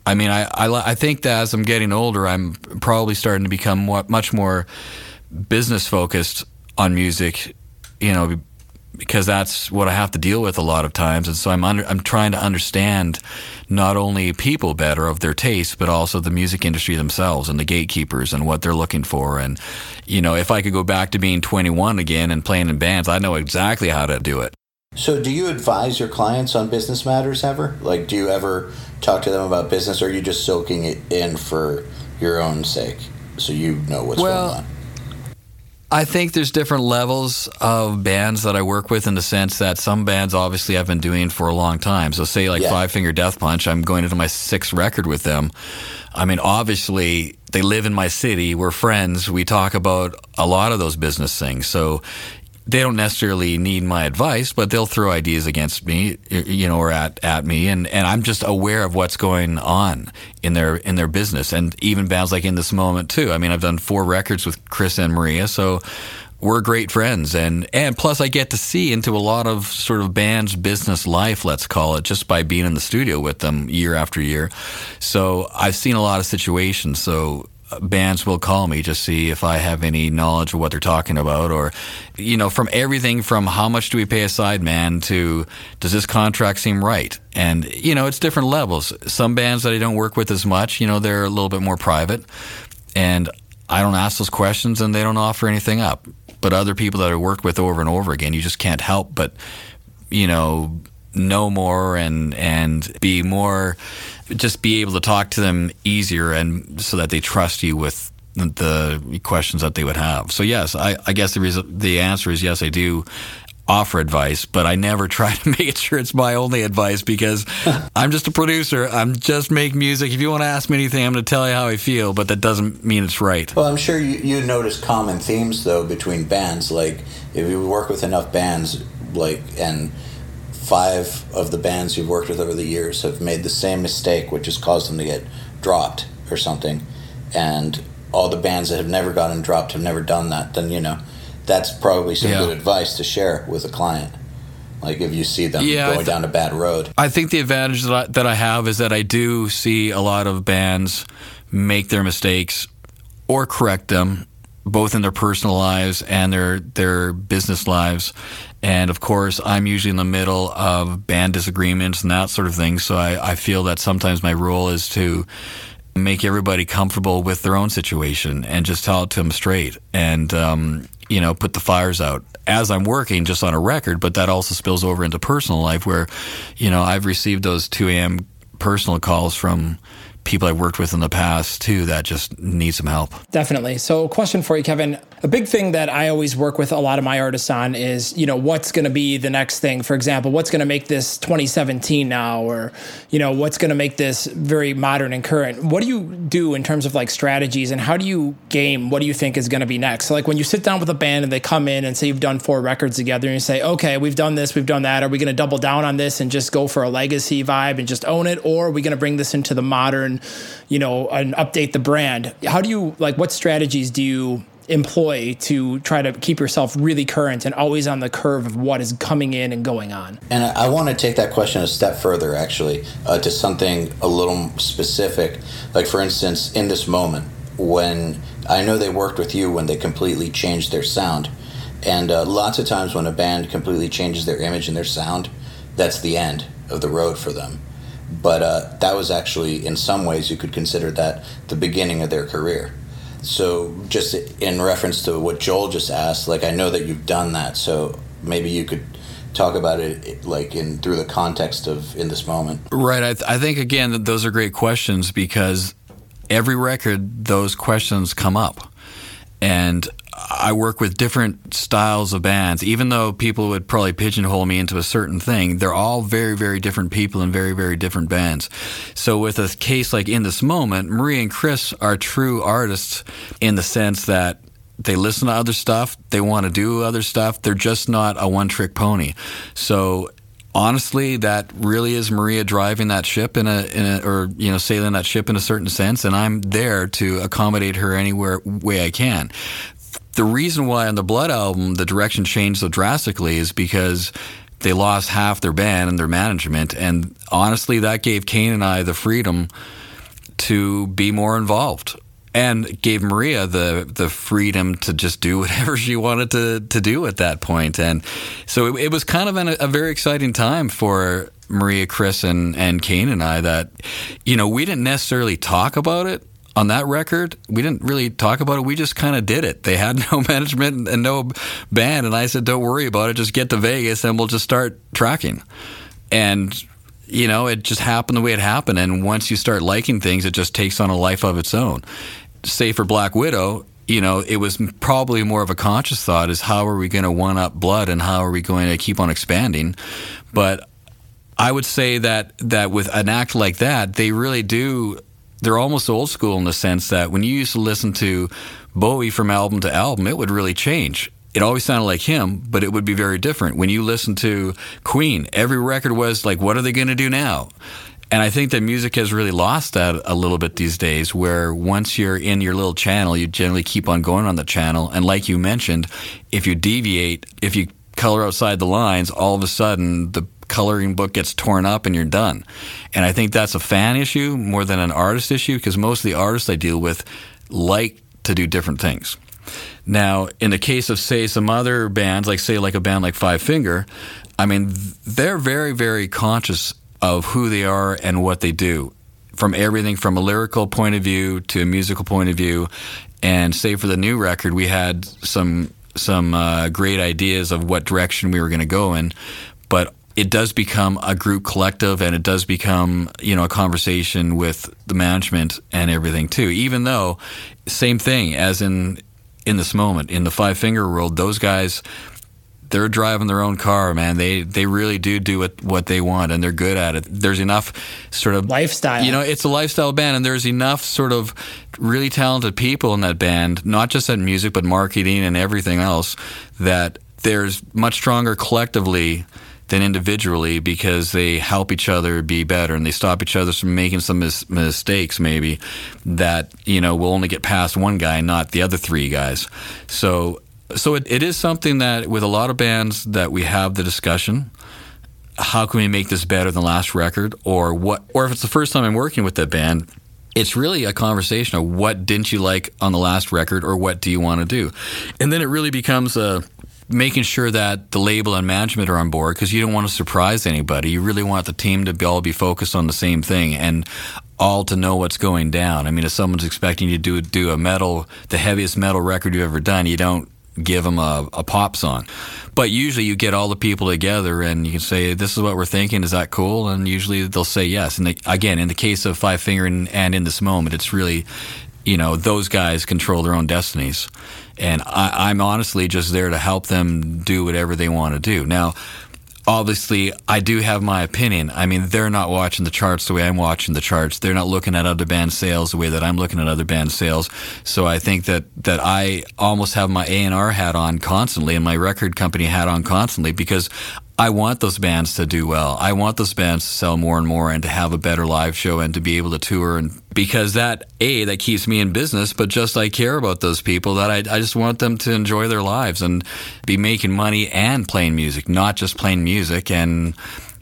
Speaker 3: I mean, I, I, I think that as I'm getting older, I'm probably starting to become much more business focused on music. You know, because that's what I have to deal with a lot of times. And so I'm under, I'm trying to understand not only people better of their taste, but also the music industry themselves and the gatekeepers and what they're looking for. And, you know, if I could go back to being 21 again and playing in bands, I know exactly how to do it.
Speaker 4: So, do you advise your clients on business matters ever? Like, do you ever talk to them about business, or are you just soaking it in for your own sake so you know what's well, going on?
Speaker 3: I think there's different levels of bands that I work with in the sense that some bands obviously I've been doing for a long time. So say like yeah. Five Finger Death Punch, I'm going into my sixth record with them. I mean, obviously they live in my city. We're friends. We talk about a lot of those business things. So they don't necessarily need my advice, but they'll throw ideas against me, you know, or at, at me, and, and I'm just aware of what's going on in their in their business, and even bands like in this moment too. I mean, I've done four records with Chris and Maria, so we're great friends, and and plus I get to see into a lot of sort of bands' business life, let's call it, just by being in the studio with them year after year. So I've seen a lot of situations. So bands will call me to see if I have any knowledge of what they're talking about, or, you know, from everything from how much do we pay a sideman to does this contract seem right? And, you know, it's different levels. Some bands that I don't work with as much, you know, they're a little bit more private, and I don't ask those questions and they don't offer anything up. But other people that I work with over and over again, you just can't help but, you know, know more and and be more just be able to talk to them easier and so that they trust you with the questions that they would have. So yes, I, I guess the reason, the answer is yes, I do offer advice, but I never try to make sure it's my only advice because I'm just a producer. I'm just making music. If you want to ask me anything, I'm going to tell you how I feel, but that doesn't mean it's right.
Speaker 4: Well, I'm sure you, you notice common themes though between bands. Like if you work with enough bands, like and five of the bands you've worked with over the years have made the same mistake, which has caused them to get dropped or something, and all the bands that have never gotten dropped have never done that, then you know that's probably some yeah. good advice to share with a client. Like if you see them yeah, going th- down a bad road.
Speaker 3: I think the advantage that I, that I have is that I do see a lot of bands make their mistakes or correct them both in their personal lives and their their business lives. And of course, I'm usually in the middle of band disagreements and that sort of thing. So I, I feel that sometimes my role is to make everybody comfortable with their own situation and just tell it to them straight and um, you know put the fires out as I'm working just on a record. But that also spills over into personal life where you know I've received those 2 a.m. personal calls from people I've worked with in the past too that just need some help.
Speaker 5: Definitely. So, question for you, Kevin. A big thing that I always work with a lot of my artists on is, you know, what's going to be the next thing? For example, what's going to make this 2017 now, or, you know, what's going to make this very modern and current? What do you do in terms of like strategies and how do you game what do you think is going to be next? So, like when you sit down with a band and they come in and say you've done four records together and you say, okay, we've done this, we've done that. Are we going to double down on this and just go for a legacy vibe and just own it? Or are we going to bring this into the modern, you know, and update the brand? How do you, like, what strategies do you employ to try to keep yourself really current and always on the curve of what is coming in and going on.
Speaker 4: And I want to take that question a step further, actually, uh, to something a little specific. Like, for instance, in this moment, when I know they worked with you when they completely changed their sound. And uh, lots of times when a band completely changes their image and their sound, that's the end of the road for them. But uh, that was actually, in some ways, you could consider that the beginning of their career so, just in reference to what Joel just asked, like I know that you've done that, so maybe you could talk about it like in through the context of in this moment.
Speaker 3: Right. I, th- I think again that those are great questions because every record those questions come up, and I work with different styles of bands. Even though people would probably pigeonhole me into a certain thing, they're all very, very different people and very, very different bands. So, with a case like In This Moment, Maria and Chris are true artists in the sense that they listen to other stuff, they want to do other stuff. They're just not a one trick pony. So, honestly, that really is Maria driving that ship in a, in a, or you know sailing that ship in a certain sense, and I'm there to accommodate her anywhere way I can the reason why on the Blood album the direction changed so drastically is because they lost half their band and their management, and honestly, that gave Kane and I the freedom to be more involved. And gave Maria the the freedom to just do whatever she wanted to, to do at that point, and so it, it was kind of an, a very exciting time for Maria, Chris, and and Kane and I. That you know we didn't necessarily talk about it, on that record, we didn't really talk about it. We just kind of did it. They had no management and no band. And I said, don't worry about it. Just get to Vegas and we'll just start tracking. And, you know, it just happened the way it happened. And once you start liking things, it just takes on a life of its own. Say for Black Widow, you know, it was probably more of a conscious thought is how are we going to one up blood and how are we going to keep on expanding? But I would say that that with an act like that, they really do they're almost old school in the sense that when you used to listen to Bowie from album to album, it would really change. It always sounded like him, but it would be very different. When you listen to Queen, every record was like, what are they going to do now? And I think that music has really lost that a little bit these days, where once you're in your little channel, you generally keep on going on the channel. And like you mentioned, if you deviate, if you color outside the lines, all of a sudden the coloring book gets torn up and you're done. And I think that's a fan issue more than an artist issue because most of the artists I deal with like to do different things. Now, in the case of, say, some other bands, like, say, like a band like Five Finger, I mean, they're very, very conscious of who they are and what they do from everything from a lyrical point of view to a musical point of view. And say for the new record, we had some some uh, great ideas of what direction we were going to go in, but it does become a group collective and it does become you know a conversation with the management and everything too. Even though same thing as in in this moment in the five finger world those guys they're driving their own car man. They they really do do what, what they want and they're good at it. There's enough sort of
Speaker 5: lifestyle.
Speaker 3: you know it's a lifestyle band and there's enough sort of really talented people in that band not just at music but marketing and everything else that there's much stronger collectively than individually because they help each other be better and they stop each other from making some mis- mistakes maybe that you know will only get past one guy not the other three guys. So so it, it is something that with a lot of bands that we have the discussion how can we make this better than last record or what or if it's the first time i'm working with that band it's really a conversation of what didn't you like on the last record or what do you want to do? And then it really becomes a making sure that the label and management are on board because you don't want to surprise anybody you really want the team to be, all be focused on the same thing and all to know what's going down i mean if someone's expecting you to do, do a metal the heaviest metal record you've ever done you don't give them a, a pop song but usually you get all the people together and you can say, this is what we're thinking. Is that cool? And usually they'll say yes. And they, again, in the case of Five Finger and, and in this moment, it's really, you know, those guys control their own destinies. And I, I'm honestly just there to help them do whatever they want to do. Now, obviously I do have my opinion. I mean, they're not watching the charts the way I'm watching the charts. They're not looking at other band sales the way that I'm looking at other band sales. So I think that that I almost have my A&R hat on constantly and my record company hat on constantly because I want those bands to do well. I want those bands to sell more and more and to have a better live show and to be able to tour and because that a that keeps me in business, but just I care about those people that I, I just want them to enjoy their lives and be making money and playing music, not just playing music and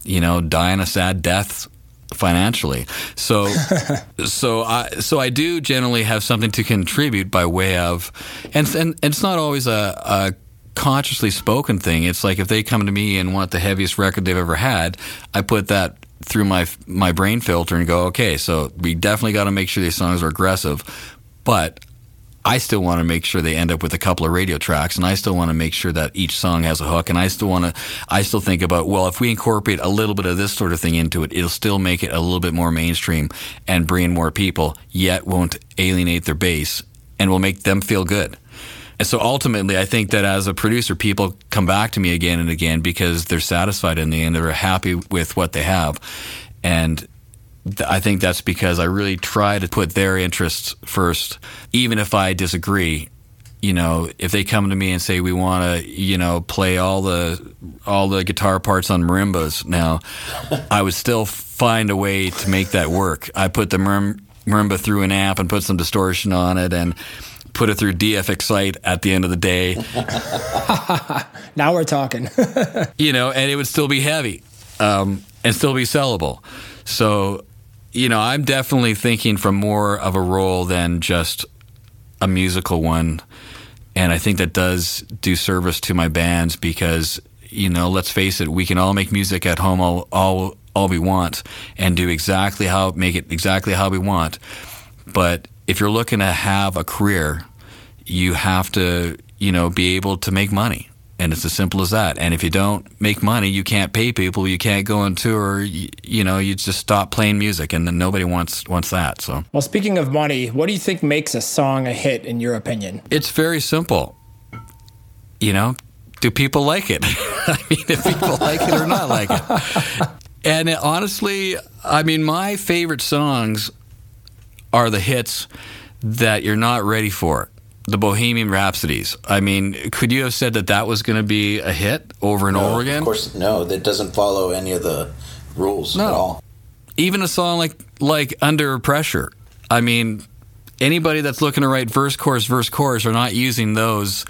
Speaker 3: you know dying a sad death financially. So so I so I do generally have something to contribute by way of and and, and it's not always a, a consciously spoken thing. It's like if they come to me and want the heaviest record they've ever had, I put that through my my brain filter and go, okay, so we definitely got to make sure these songs are aggressive, but I still want to make sure they end up with a couple of radio tracks, and I still want to make sure that each song has a hook, and I still want to, I still think about, well, if we incorporate a little bit of this sort of thing into it, it'll still make it a little bit more mainstream and bring in more people, yet won't alienate their base, and will make them feel good. And so ultimately, I think that as a producer, people come back to me again and again because they're satisfied in the end, they're happy with what they have. And I think that's because I really try to put their interests first, even if I disagree. You know, if they come to me and say we want to, you know, play all the all the guitar parts on marimbas now, I would still find a way to make that work. I put the marimba through an amp and put some distortion on it and put it through DF Excite at the end of the day.
Speaker 5: now we're talking.
Speaker 3: you know, and it would still be heavy um, and still be sellable. So, you know, I'm definitely thinking from more of a role than just a musical one. And I think that does do service to my bands because, you know, let's face it, we can all make music at home all, all, all we want and do exactly how, make it exactly how we want. But if you're looking to have a career, you have to, you know, be able to make money. And it's as simple as that. And if you don't make money, you can't pay people, you can't go on tour, you, you know, you just stop playing music and then nobody wants wants that. So
Speaker 5: Well, speaking of money, what do you think makes a song a hit in your opinion?
Speaker 3: It's very simple. You know, do people like it? I mean, if people like it or not like it. And honestly, I mean, my favorite songs are the hits that you're not ready for. The Bohemian Rhapsodies. I mean, could you have said that that was going to be a hit over and
Speaker 4: no,
Speaker 3: over again?
Speaker 4: Of course, no. That doesn't follow any of the rules no. at all.
Speaker 3: Even a song like like Under Pressure. I mean, anybody that's looking to write verse, chorus, verse, chorus are not using those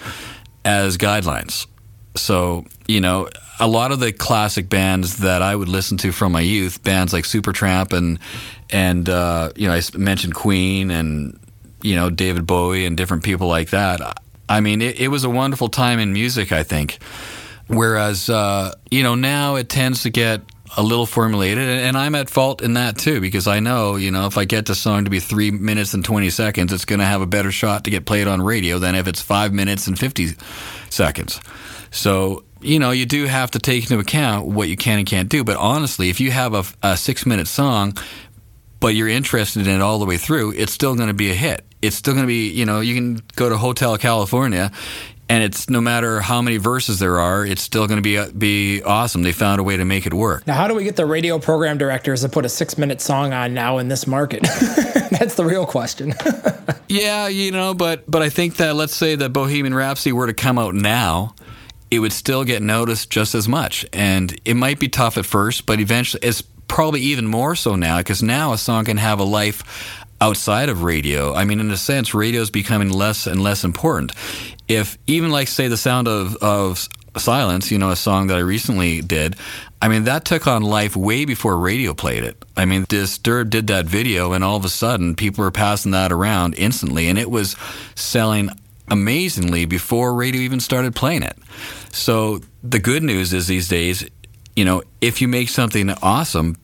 Speaker 3: as guidelines. So, you know, a lot of the classic bands that I would listen to from my youth, bands like Supertramp and and uh, you know I mentioned Queen and you know David Bowie and different people like that. I mean, it, it was a wonderful time in music. I think. Whereas uh, you know now it tends to get a little formulated, and I'm at fault in that too because I know you know if I get the song to be three minutes and twenty seconds, it's going to have a better shot to get played on radio than if it's five minutes and fifty seconds. So you know, you do have to take into account what you can and can't do. But honestly, if you have a, a six minute song, but you're interested in it all the way through, it's still going to be a hit. It's still going to be, you know, you can go to Hotel California and it's no matter how many verses there are, it's still going to be uh, be awesome. They found a way to make it work.
Speaker 5: Now, how do we get the radio program directors to put a six minute song on now in this market? That's the real question.
Speaker 3: yeah, you know, but but I think that let's say that Bohemian Rhapsody were to come out now, it would still get noticed just as much. And it might be tough at first, but eventually it's probably even more so now because now a song can have a life outside of radio. I mean, in a sense, radio is becoming less and less important. If even like say the sound of, of Silence, you know, a song that I recently did, I mean, that took on life way before radio played it. I mean, Disturbed did that video, and all of a sudden, people were passing that around instantly, and it was selling amazingly before radio even started playing it. So the good news is these days, you know, if you make something awesome,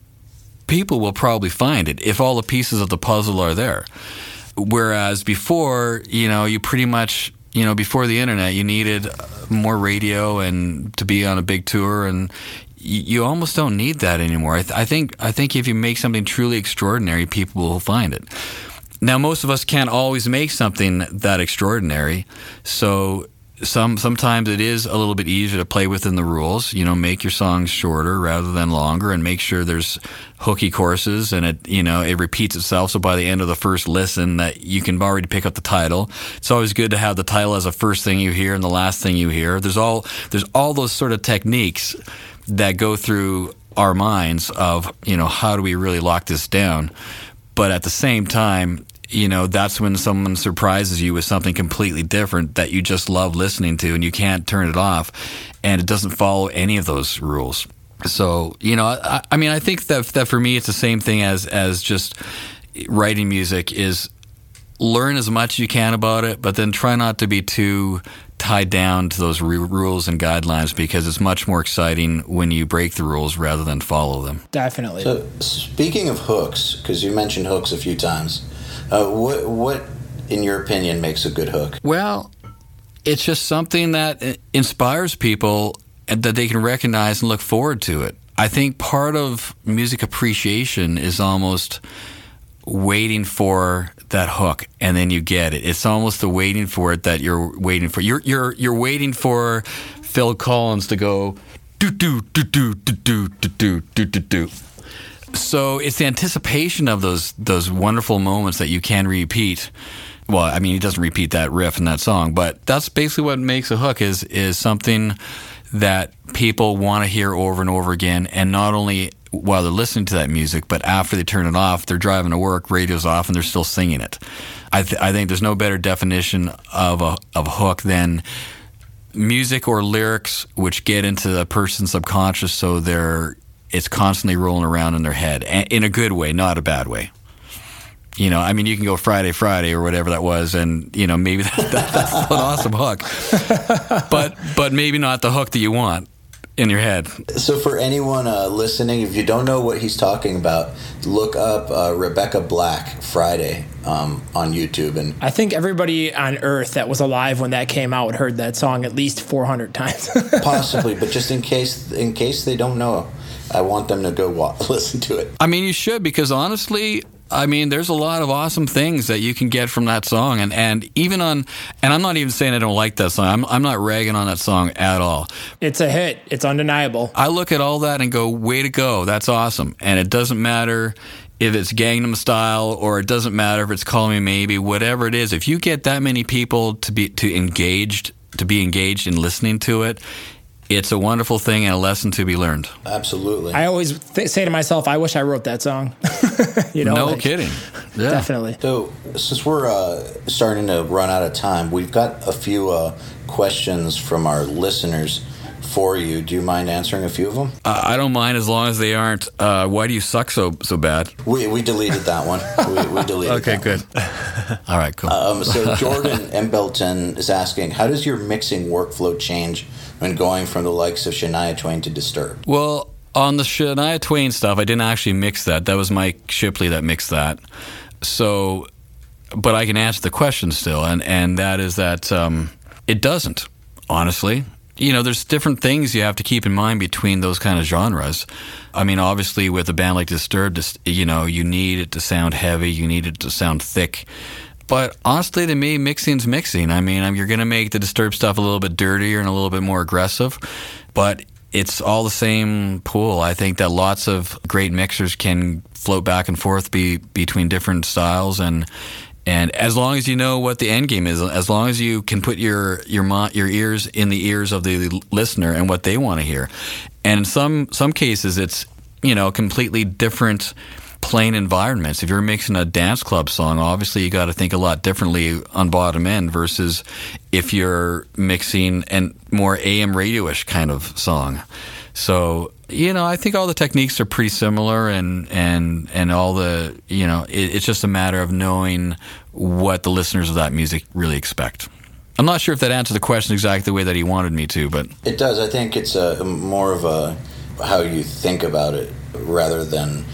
Speaker 3: people will probably find it if all the pieces of the puzzle are there. Whereas before, you know, you pretty much, you know, before the internet, you needed uh, more radio and to be on a big tour, and you almost don't need that anymore. I, th- I think I think if you make something truly extraordinary, people will find it. Now, most of us can't always make something that extraordinary, so some sometimes it is a little bit easier to play within the rules. You know, make your songs shorter rather than longer, and make sure there's hooky courses, and it you know it repeats itself. So by the end of the first listen, that you can already pick up the title. It's always good to have the title as the first thing you hear and the last thing you hear. There's all there's all those sort of techniques that go through our minds of you know how do we really lock this down, but at the same time you know, that's when someone surprises you with something completely different that you just love listening to and you can't turn it off. And it doesn't follow any of those rules. So, you know, I, I mean, I think that, that for me, it's the same thing as, as just writing music is learn as much as you can about it, but then try not to be too tied down to those re- rules and guidelines because it's much more exciting when you break the rules rather than follow them.
Speaker 5: Definitely.
Speaker 4: So, speaking of hooks, because you mentioned hooks a few times, uh, what what in your opinion makes a good hook?
Speaker 3: Well, it's just something that inspires people and that they can recognize and look forward to it. I think part of music appreciation is almost waiting for that hook and then you get it. It's almost the waiting for it that you're waiting for. You're you're you're waiting for Phil Collins to go do do do do do do do do do do so it's the anticipation of those those wonderful moments that you can repeat. Well, I mean, he doesn't repeat that riff in that song, but that's basically what makes a hook is is something that people want to hear over and over again, and not only while they're listening to that music, but after they turn it off, they're driving to work, radio's off, and they're still singing it. I, th- I think there's no better definition of a of a hook than music or lyrics which get into the person's subconscious so they're it's constantly rolling around in their head in a good way, not a bad way. You know, I mean, you can go Friday, Friday, or whatever that was, and you know, maybe that, that, that's an awesome hook, but but maybe not the hook that you want in your head.
Speaker 4: So, for anyone uh, listening, if you don't know what he's talking about, look up uh, Rebecca Black Friday um, on YouTube. And
Speaker 5: I think everybody on Earth that was alive when that came out heard that song at least 400 times.
Speaker 4: Possibly, but just in case, in case they don't know, I want them to go listen to it.
Speaker 3: I mean, you should because honestly, I mean, there's a lot of awesome things that you can get from that song, and and even on, and I'm not even saying I don't like that song. I'm I'm not ragging on that song at all.
Speaker 5: It's a hit. It's undeniable.
Speaker 3: I look at all that and go, way to go. That's awesome, and it doesn't matter if it's Gangnam Style or it doesn't matter if it's Call Me Maybe, whatever it is. If you get that many people to be to engaged to be engaged in listening to it, it's a wonderful thing and a lesson to be learned.
Speaker 4: Absolutely.
Speaker 5: I always th- say to myself, I wish I wrote that song. you know,
Speaker 3: no
Speaker 5: like,
Speaker 3: kidding.
Speaker 5: Yeah. Definitely.
Speaker 4: So, since we're uh, starting to run out of time, we've got a few uh, questions from our listeners for you. Do you mind answering a few of them?
Speaker 3: Uh, I don't mind as long as they aren't. Uh, why do you suck so so bad?
Speaker 4: We, we deleted that one. We, we deleted.
Speaker 3: okay, good. All right, cool.
Speaker 4: Um, so Jordan Embleton is asking, how does your mixing workflow change when going from the likes of Shania Twain to Disturbed?
Speaker 3: Well, on the Shania Twain stuff, I didn't actually mix that. That was Mike Shipley that mixed that. So, but I can answer the question still, and and that is that um, it doesn't. Honestly, you know, there's different things you have to keep in mind between those kind of genres. I mean, obviously, with a band like Disturbed, you know, you need it to sound heavy, you need it to sound thick. But honestly, to me, mixing's mixing. I mean, you're going to make the Disturbed stuff a little bit dirtier and a little bit more aggressive, but it's all the same pool. I think that lots of great mixers can float back and forth be, between different styles and and as long as you know what the end game is, as long as you can put your your your ears in the ears of the listener and what they want to hear, and in some some cases it's you know completely different playing environments. If you're mixing a dance club song, obviously you got to think a lot differently on bottom end versus if you're mixing an more AM radio-ish kind of song. So you know, I think all the techniques are pretty similar, and and and all the you know, it, it's just a matter of knowing what the listeners of that music really expect. I'm not sure if that answered the question exactly the way that he wanted me to, but
Speaker 4: It does. I think it's a more of a how you think about it rather than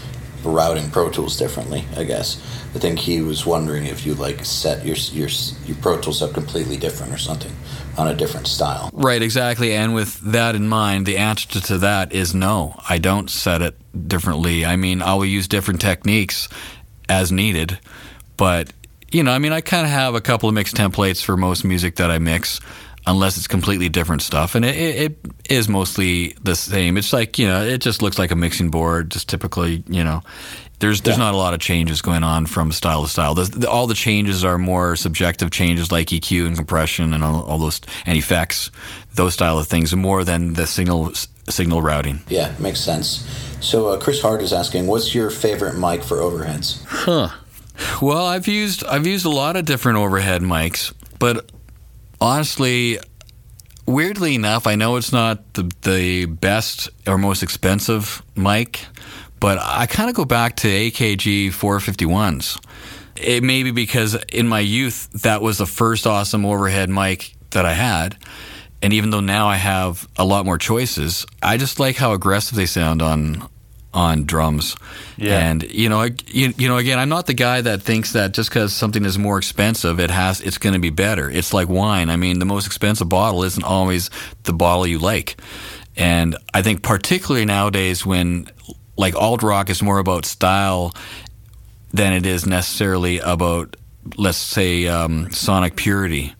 Speaker 4: routing Pro Tools differently. I guess. I think he was wondering if you like set your your your Pro Tools up completely different or something on a different style.
Speaker 3: Right, exactly. And with that in mind, the answer to that is no. I don't set it differently. I mean, I will use different techniques as needed, but you know, I mean, I kind of have a couple of mix templates for most music that I mix, unless it's completely different stuff, and it, it, it is mostly the same. It's like you know, it just looks like a mixing board, just typically, you know. There's there's
Speaker 4: Yeah.
Speaker 3: not a lot of changes going on from style to style. The, all the changes are more subjective changes like EQ and compression and all, all those and effects, those style of things, more than the signal signal routing.
Speaker 4: Yeah, makes sense. So uh, Chris Hart is asking, what's your favorite mic for overheads? Huh.
Speaker 3: Well, I've used I've used a lot of different overhead mics, but honestly, weirdly enough, I know it's not the the best or most expensive mic, but I kind of go back to AKG 451s. It may be because in my youth that was the first awesome overhead mic that I had. And even though now I have a lot more choices, I just like how aggressive they sound on on drums.
Speaker 2: Yeah.
Speaker 3: And you know, I- you, you know, again, I'm not the guy that thinks that just because something is more expensive, it has it's going to be better. It's like wine. I mean, the most expensive bottle isn't always the bottle you like. And I think particularly nowadays when like alt rock is more about style than it is necessarily about let's say um, sonic purity.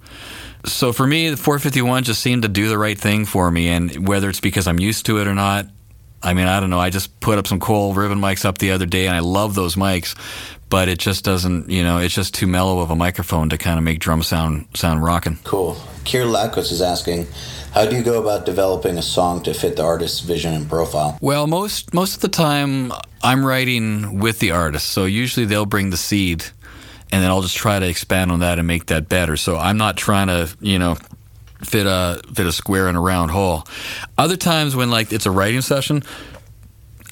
Speaker 3: So for me, the 451 just seemed to do the right thing for me, and whether it's because I'm used to it or not, I mean, I don't know. I just put up some cool ribbon mics up the other day, and I love those mics, but it just doesn't, you know, it's just too mellow of a microphone to kind of make drum sound sound rocking.
Speaker 4: Cool. Kier Lakos is asking, how do you go about developing a song to fit the artist's vision and profile?
Speaker 3: Well, most most of the time I'm writing with the artist, so usually they'll bring the seed, and then I'll just try to expand on that and make that better. So I'm not trying to, you know, fit a fit a square in a round hole. Other times when like it's a writing session,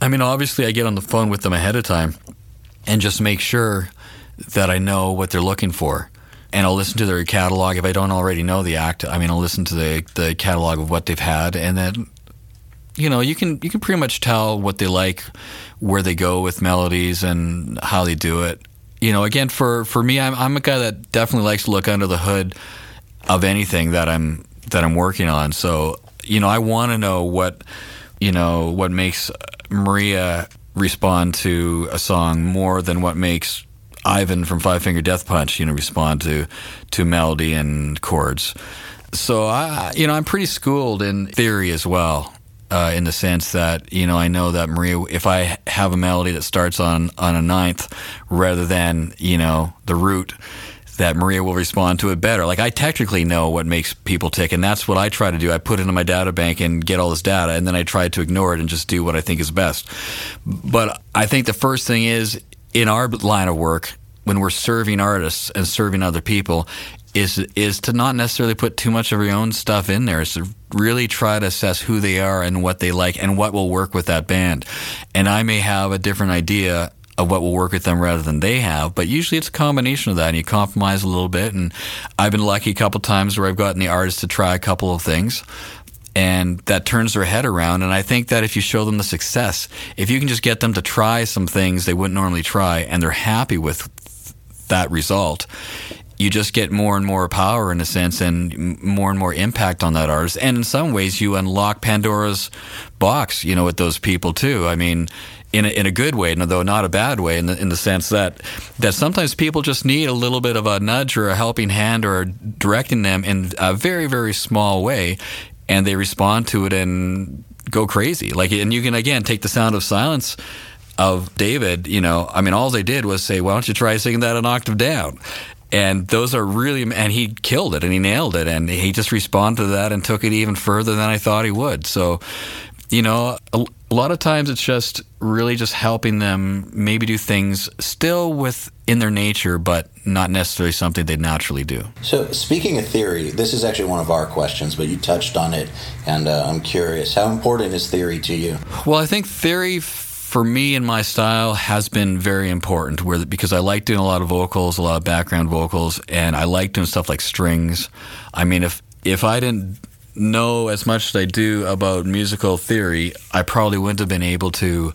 Speaker 3: I mean, obviously I get on the phone with them ahead of time and just make sure that I know what they're looking for. And I'll listen to their catalog if I don't already know the act. I mean, I'll listen to the the catalog of what they've had, and then you know you can you can pretty much tell what they like, where they go with melodies, and how they do it. You know, again, for for me, I'm I'm a guy that definitely likes to look under the hood of anything that I'm that I'm working on. So you know, I want to know what you know what makes Maria respond to a song more than what makes Ivan from Five Finger Death Punch, you know, respond to to melody and chords. So I, you know, I'm pretty schooled in theory as well, uh, in the sense that you know I know that Maria, if I have a melody that starts on on a ninth rather than you know the root, that Maria will respond to it better. Like I technically know what makes people tick, and that's what I try to do. I put it into my data bank and get all this data, and then I try to ignore it and just do what I think is best. But I think the first thing is in our line of work when we're serving artists and serving other people is is to not necessarily put too much of your own stuff in there. Is to really try to assess who they are and what they like and what will work with that band. And I may have a different idea of what will work with them rather than they have, but usually it's a combination of that and you compromise a little bit. And I've been lucky a couple times where I've gotten the artist to try a couple of things and that turns their head around. And I think that if you show them the success, if you can just get them to try some things they wouldn't normally try and they're happy with that result, you just get more and more power in a sense and more and more impact on that artist. And in some ways, you unlock Pandora's box, you know, with those people too. I mean, in a, in a good way, though not a bad way, in the, in the sense that that sometimes people just need a little bit of a nudge or a helping hand or directing them in a very very small way, and they respond to it and go crazy. Like, and you can again take the sound of silence of David, you know, I mean, all they did was say, "Why don't you try singing that an octave down?" And those are really, and he killed it and he nailed it, and he just responded to that and took it even further than I thought he would. So, you know, a, a lot of times it's just really just helping them maybe do things still within their nature, but not necessarily something they naturally do.
Speaker 4: So, speaking of theory, this is actually one of our questions, but you touched on it, and uh, I'm curious how important is theory to you?
Speaker 3: Well, I think theory for me and my style has been very important where because I like doing a lot of vocals, a lot of background vocals, and I like doing stuff like strings. I mean, if if I didn't know as much as I do about musical theory, I probably wouldn't have been able to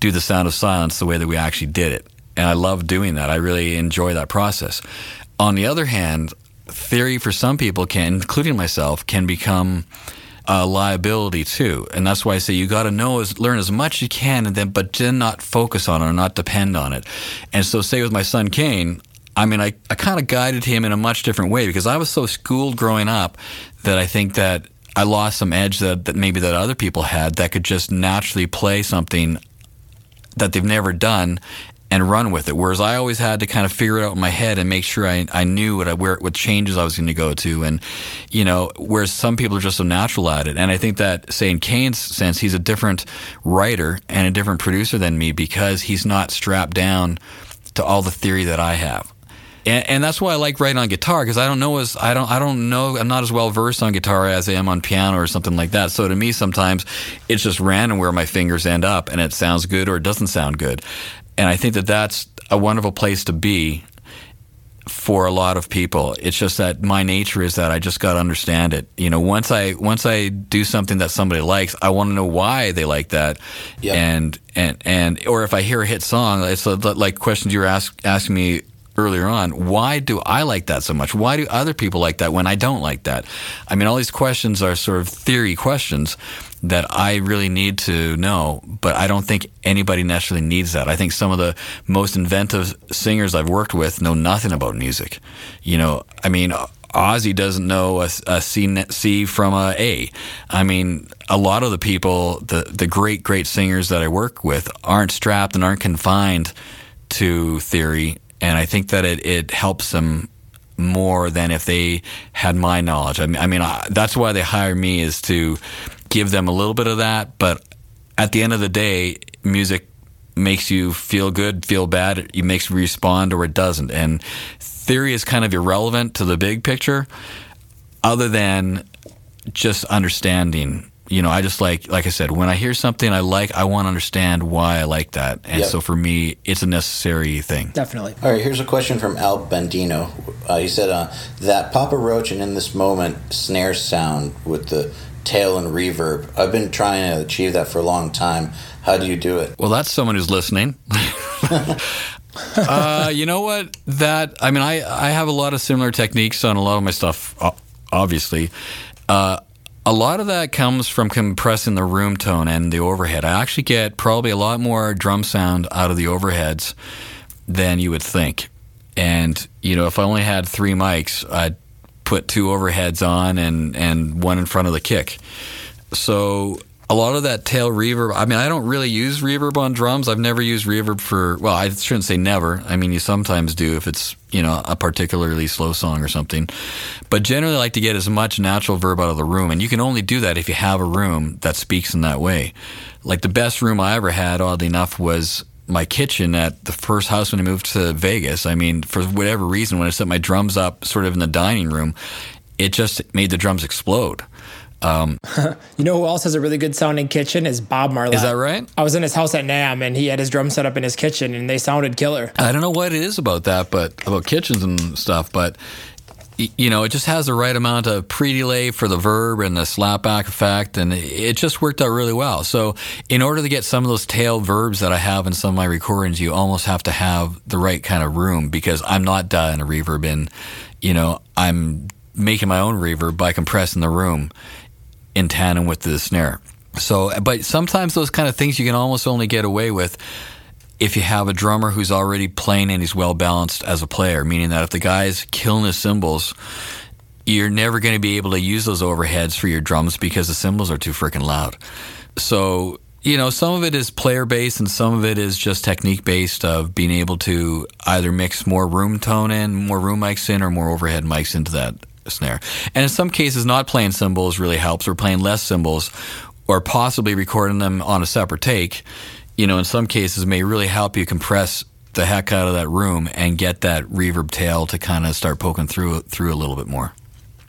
Speaker 3: do the sound of silence the way that we actually did it. And I love doing that. I really enjoy that process. On the other hand, theory for some people can, including myself, can become a liability too. And that's why I say you got to know as learn as much as you can, and then but then not focus on it or not depend on it. And so, say with my son Kane, I mean, I, I kind of guided him in a much different way because I was so schooled growing up that I think that I lost some edge that, that maybe that other people had that could just naturally play something that they've never done and run with it. Whereas I always had to kind of figure it out in my head and make sure I, I knew what I, where what changes I was going to go to, and you know, whereas some people are just so natural at it. And I think that, say in Kane's sense, he's a different writer and a different producer than me because he's not strapped down to all the theory that I have. And, and that's why I like writing on guitar because I don't know as I don't I don't know I'm not as well versed on guitar as I am on piano or something like that. So to me, sometimes it's just random where my fingers end up, and it sounds good or it doesn't sound good. And I think that that's a wonderful place to be for a lot of people. It's just that my nature is that I just got to understand it. You know, once I once I do something that somebody likes, I want to know why they like that. And and and or if I hear a hit song, it's like questions you were ask, asking me earlier on, why do I like that so much? Why do other people like that when I don't like that? I mean, all these questions are sort of theory questions that I really need to know, but I don't think anybody necessarily needs that. I think some of the most inventive singers I've worked with know nothing about music. You know, I mean, Ozzy doesn't know a, a C, C from a A. I mean, a lot of the people, the the great great singers that I work with, aren't strapped and aren't confined to theory and I think that it, it helps them more than if they had my knowledge. I mean, I mean I, that's why they hire me is to give them a little bit of that. But at the end of the day, music makes you feel good, feel bad. It makes you respond or it doesn't. And theory is kind of irrelevant to the big picture, other than just understanding you know, I just like, like I said, when I hear something I like, I want to understand why I like that. And yep. so for me, it's a necessary thing.
Speaker 5: Definitely.
Speaker 4: All right, here's a question from Al Bandino. Uh, he said, uh, that Papa Roach and in this moment snare sound with the tail and reverb. I've been trying to achieve that for a long time. How do you do it?
Speaker 3: Well, that's someone who's listening. uh, you know what? That I mean, I I have a lot of similar techniques on a lot of my stuff. Obviously, uh, a lot of that comes from compressing the room tone and the overhead. I actually get probably a lot more drum sound out of the overheads than you would think. And, you know, if I only had three mics, I'd put two overheads on and, and one in front of the kick. So a lot of that tail reverb. I mean, I don't really use reverb on drums. I've never used reverb for, well, I shouldn't say never. I mean, you sometimes do if it's, you know, a particularly slow song or something. But generally, I like to get as much natural verb out of the room. And you can only do that if you have a room that speaks in that way. Like the best room I ever had, oddly enough, was my kitchen at the first house when I moved to Vegas. I mean, for whatever reason, when I set my drums up sort of in the dining room, it just made the drums explode.
Speaker 5: Um, you know who else has a really good sounding kitchen is Bob Marlette.
Speaker 3: Is that right?
Speaker 5: I was in his house at NAMM and he had his drum set up in his kitchen and they sounded killer.
Speaker 3: I don't know what it is about that, but about kitchens and stuff, but you know, it just has the right amount of pre-delay for the verb and the slapback effect, and it just worked out really well. So, in order to get some of those tail verbs that I have in some of my recordings, you almost have to have the right kind of room because I'm not dialing a reverb in. You know, I'm making my own reverb by compressing the room in tandem with the snare. So, but sometimes those kind of things you can almost only get away with if you have a drummer who's already playing and he's well balanced as a player, meaning that if the guy's killing his cymbals, you're never going to be able to use those overheads for your drums because the cymbals are too freaking loud. So, you know, some of it is player based and some of it is just technique based of being able to either mix more room tone in, more room mics in, or more overhead mics into that snare. And in some cases, not playing cymbals really helps, or playing less cymbals or possibly recording them on a separate take, you know, in some cases may really help you compress the heck out of that room and get that reverb tail to kind of start poking through through a little bit more.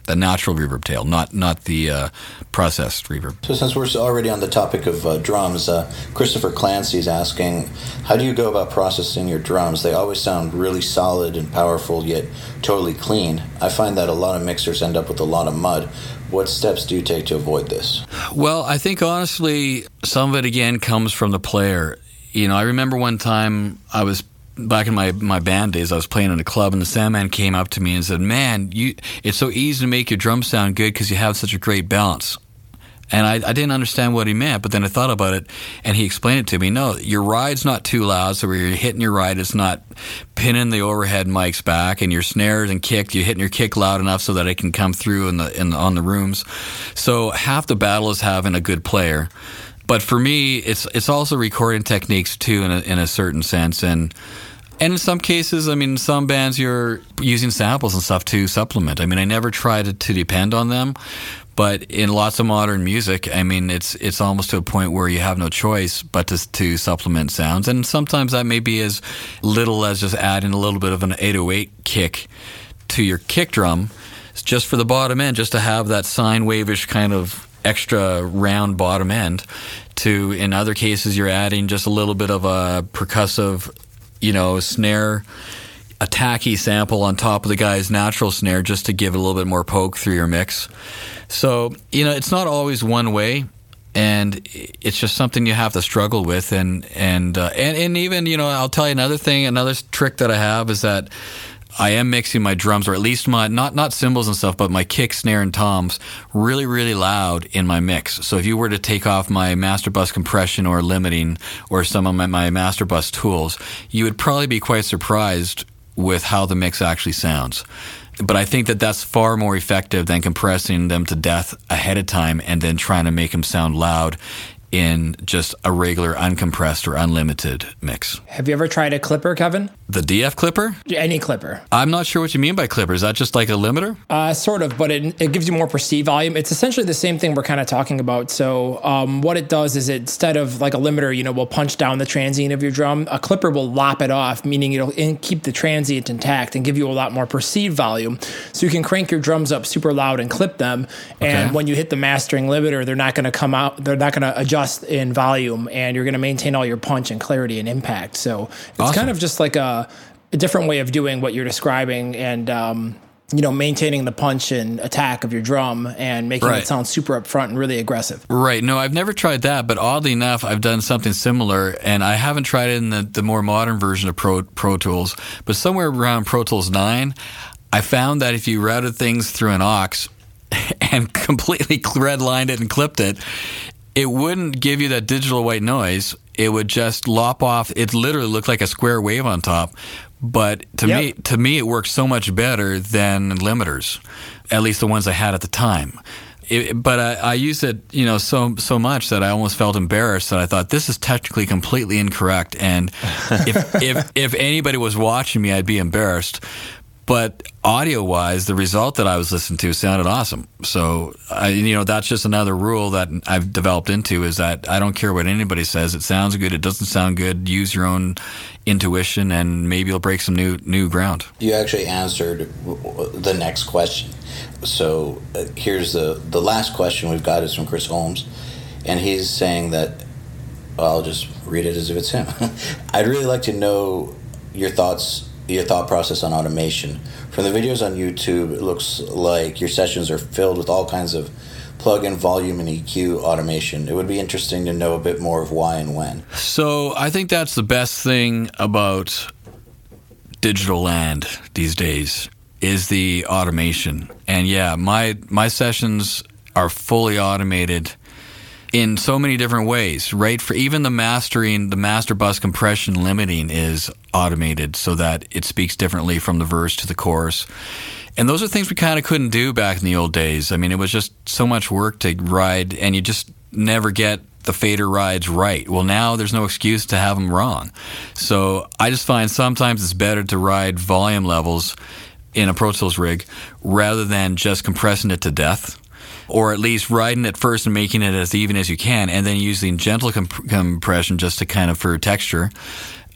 Speaker 3: The natural reverb tail, not not the uh, processed reverb.
Speaker 4: So, since we're already on the topic of uh, drums, uh, Christopher is asking, how do you go about processing your drums? They always sound really solid and powerful, yet totally clean. I find that a lot of mixers end up with a lot of mud. What steps do you take to avoid this?
Speaker 3: Well, I think honestly, some of it again comes from the player. You know, I remember one time I was back in my, my band days, I was playing in a club, and the Sandman came up to me and said, "Man, you it's so easy to make your drums sound good because you have such a great balance." And I, I didn't understand what he meant, but then I thought about it, and he explained it to me. No, your ride's not too loud, so where you're hitting your ride, it's not pinning the overhead mics back, and your snares and kick, you're hitting your kick loud enough so that it can come through in the in on the rooms. So half the battle is having a good player. But for me, it's it's also recording techniques too, in a, in a certain sense, and and in some cases, I mean, some bands you're using samples and stuff to supplement. I mean, I never try to, to depend on them, but in lots of modern music, I mean, it's it's almost to a point where you have no choice but to, to supplement sounds, and sometimes that may be as little as just adding a little bit of an 808 kick to your kick drum, just for the bottom end, just to have that sine waveish kind of extra round bottom end. To in other cases, you're adding just a little bit of a percussive you know, snare, a tacky sample on top of the guy's natural snare just to give it a little bit more poke through your mix. So, you know, it's not always one way. And it's just something you have to struggle with, and and uh, and and even you know I'll tell you another thing, another trick that I have is that I am mixing my drums, or at least my not not cymbals and stuff, but my kick, snare, and toms really really loud in my mix. So if you were to take off my master bus compression or limiting, or some of my, my master bus tools, you would probably be quite surprised with how the mix actually sounds. But I think that that's far more effective than compressing them to death ahead of time and then trying to make them sound loud in just a regular uncompressed or unlimited mix.
Speaker 5: Have you ever tried a clipper, Kevin?
Speaker 3: The DF clipper?
Speaker 5: Any clipper.
Speaker 3: I'm not sure what you mean by clipper. Is that just like a limiter?
Speaker 5: Uh, sort of, but it, it gives you more perceived volume. It's essentially the same thing we're kind of talking about. So, um, what it does is it, instead of like a limiter, you know, will punch down the transient of your drum, a clipper will lop it off, meaning it'll in, keep the transient intact and give you a lot more perceived volume. So, you can crank your drums up super loud and clip them. And okay. when you hit the mastering limiter, they're not going to come out, they're not going to adjust in volume, and you're going to maintain all your punch and clarity and impact. So, it's awesome. kind of just like a a different way of doing what you're describing and um, you know maintaining the punch and attack of your drum and making right. it sound super upfront and really aggressive
Speaker 3: right no i've never tried that but oddly enough i've done something similar and i haven't tried it in the, the more modern version of pro, pro tools but somewhere around pro tools 9 i found that if you routed things through an aux and completely redlined it and clipped it it wouldn't give you that digital white noise it would just lop off it literally looked like a square wave on top but to yep. me, to me, it works so much better than limiters, at least the ones I had at the time. It, but I, I used it, you know, so so much that I almost felt embarrassed that I thought this is technically completely incorrect, and if if if anybody was watching me, I'd be embarrassed. But audio wise, the result that I was listening to sounded awesome. So, I, you know, that's just another rule that I've developed into is that I don't care what anybody says. It sounds good. It doesn't sound good. Use your own intuition, and maybe you'll break some new new ground.
Speaker 4: You actually answered the next question. So uh, here's the the last question we've got is from Chris Holmes, and he's saying that well, I'll just read it as if it's him. I'd really like to know your thoughts your thought process on automation. From the videos on YouTube, it looks like your sessions are filled with all kinds of plug-in volume and EQ automation. It would be interesting to know a bit more of why and when.
Speaker 3: So I think that's the best thing about digital land these days is the automation. And yeah, my my sessions are fully automated in so many different ways, right? For even the mastering, the master bus compression limiting is automated so that it speaks differently from the verse to the chorus. And those are things we kind of couldn't do back in the old days. I mean, it was just so much work to ride, and you just never get the fader rides right. Well, now there's no excuse to have them wrong. So I just find sometimes it's better to ride volume levels in a Pro Tools rig rather than just compressing it to death or at least riding it first and making it as even as you can, and then using gentle comp- compression just to kind of for texture.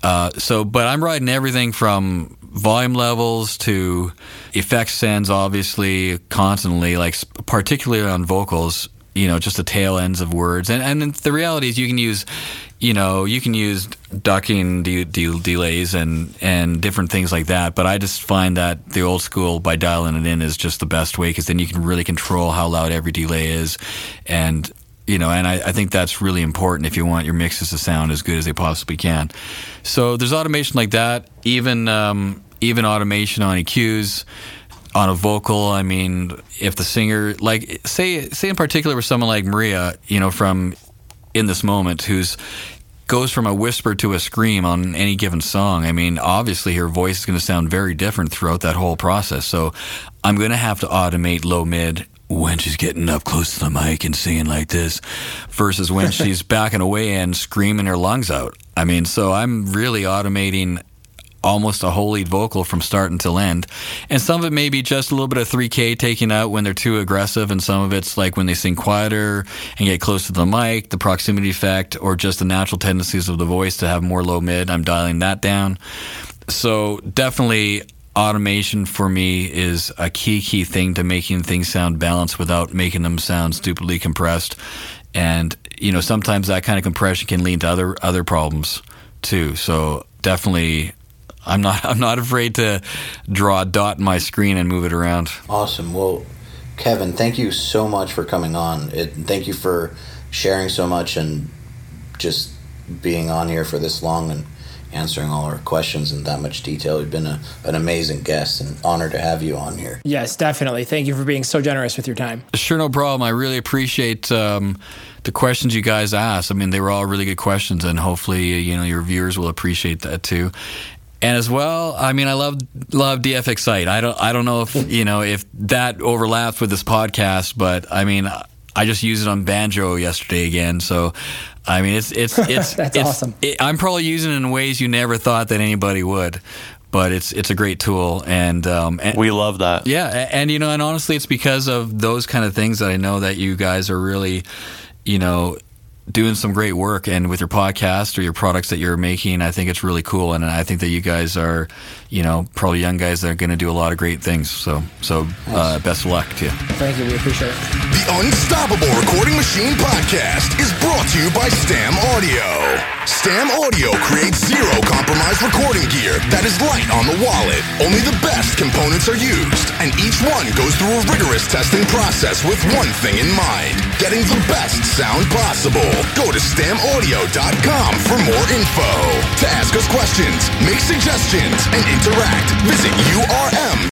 Speaker 3: Uh, so, but I'm riding everything from volume levels to effects sends, obviously, constantly, like particularly on vocals, you know, just the tail ends of words. And, and the reality is you can use, you know, you can use ducking de- de- delays and, and different things like that. But I just find that the old school by dialing it in is just the best way because then you can really control how loud every delay is. And, you know, and I, I, think that's really important if you want your mixes to sound as good as they possibly can. So there's automation like that, even um, even automation on EQs on a vocal. I mean, if the singer, like, say, say in particular with someone like Maria, you know, from in this moment, who's goes from a whisper to a scream on any given song. I mean, obviously her voice is going to sound very different throughout that whole process. So I'm going to have to automate low mid when she's getting up close to the mic and singing like this versus when she's backing away and screaming her lungs out. I mean, so I'm really automating almost a whole lead vocal from start until end. And some of it may be just a little bit of 3K taking out when they're too aggressive, and some of it's like when they sing quieter and get close to the mic, the proximity effect, or just the natural tendencies of the voice to have more low mid. I'm dialing that down. So definitely automation for me is a key key thing to making things sound balanced without making them sound stupidly compressed and you know sometimes that kind of compression can lead to other other problems too so definitely I'm not I'm not afraid to draw a dot in my screen and move it around.
Speaker 4: Awesome. Well, Kevin, thank you so much for coming on. It, thank you for sharing so much and just being on here for this long and answering all our questions in that much detail. You've been a, an amazing guest and honored to have you on here.
Speaker 5: Yes, definitely. Thank you for being so generous with your time.
Speaker 3: Sure, no problem. I really appreciate um, the questions you guys asked. I mean, they were all really good questions, and hopefully, you know, your viewers will appreciate that too. And as well, I mean, I love love DF Excite. I don't I don't know if you know if that overlaps with this podcast, but I mean, I just used it on banjo yesterday again. So, I mean, it's it's it's
Speaker 5: that's
Speaker 3: it's,
Speaker 5: awesome.
Speaker 3: It, I'm probably using it in ways you never thought that anybody would. But it's it's a great tool, and, um, and
Speaker 2: we love that.
Speaker 3: Yeah, and you know, and honestly, it's because of those kind of things that I know that you guys are really, you know, doing some great work and with your podcast or your products that you're making i think it's really cool and i think that you guys are you know probably young guys that are going to do a lot of great things so so uh, best of luck to you.
Speaker 5: Thank you we appreciate it.
Speaker 1: The unstoppable recording machine podcast is brought to you by stam audio. Stam audio creates zero compromise recording gear that is light on the wallet. Only the best components are used and each one goes through a rigorous testing process with one thing in mind getting the best sound possible Go to stamaudio.com for more info. To ask us questions, make suggestions, and interact, visit urm.com.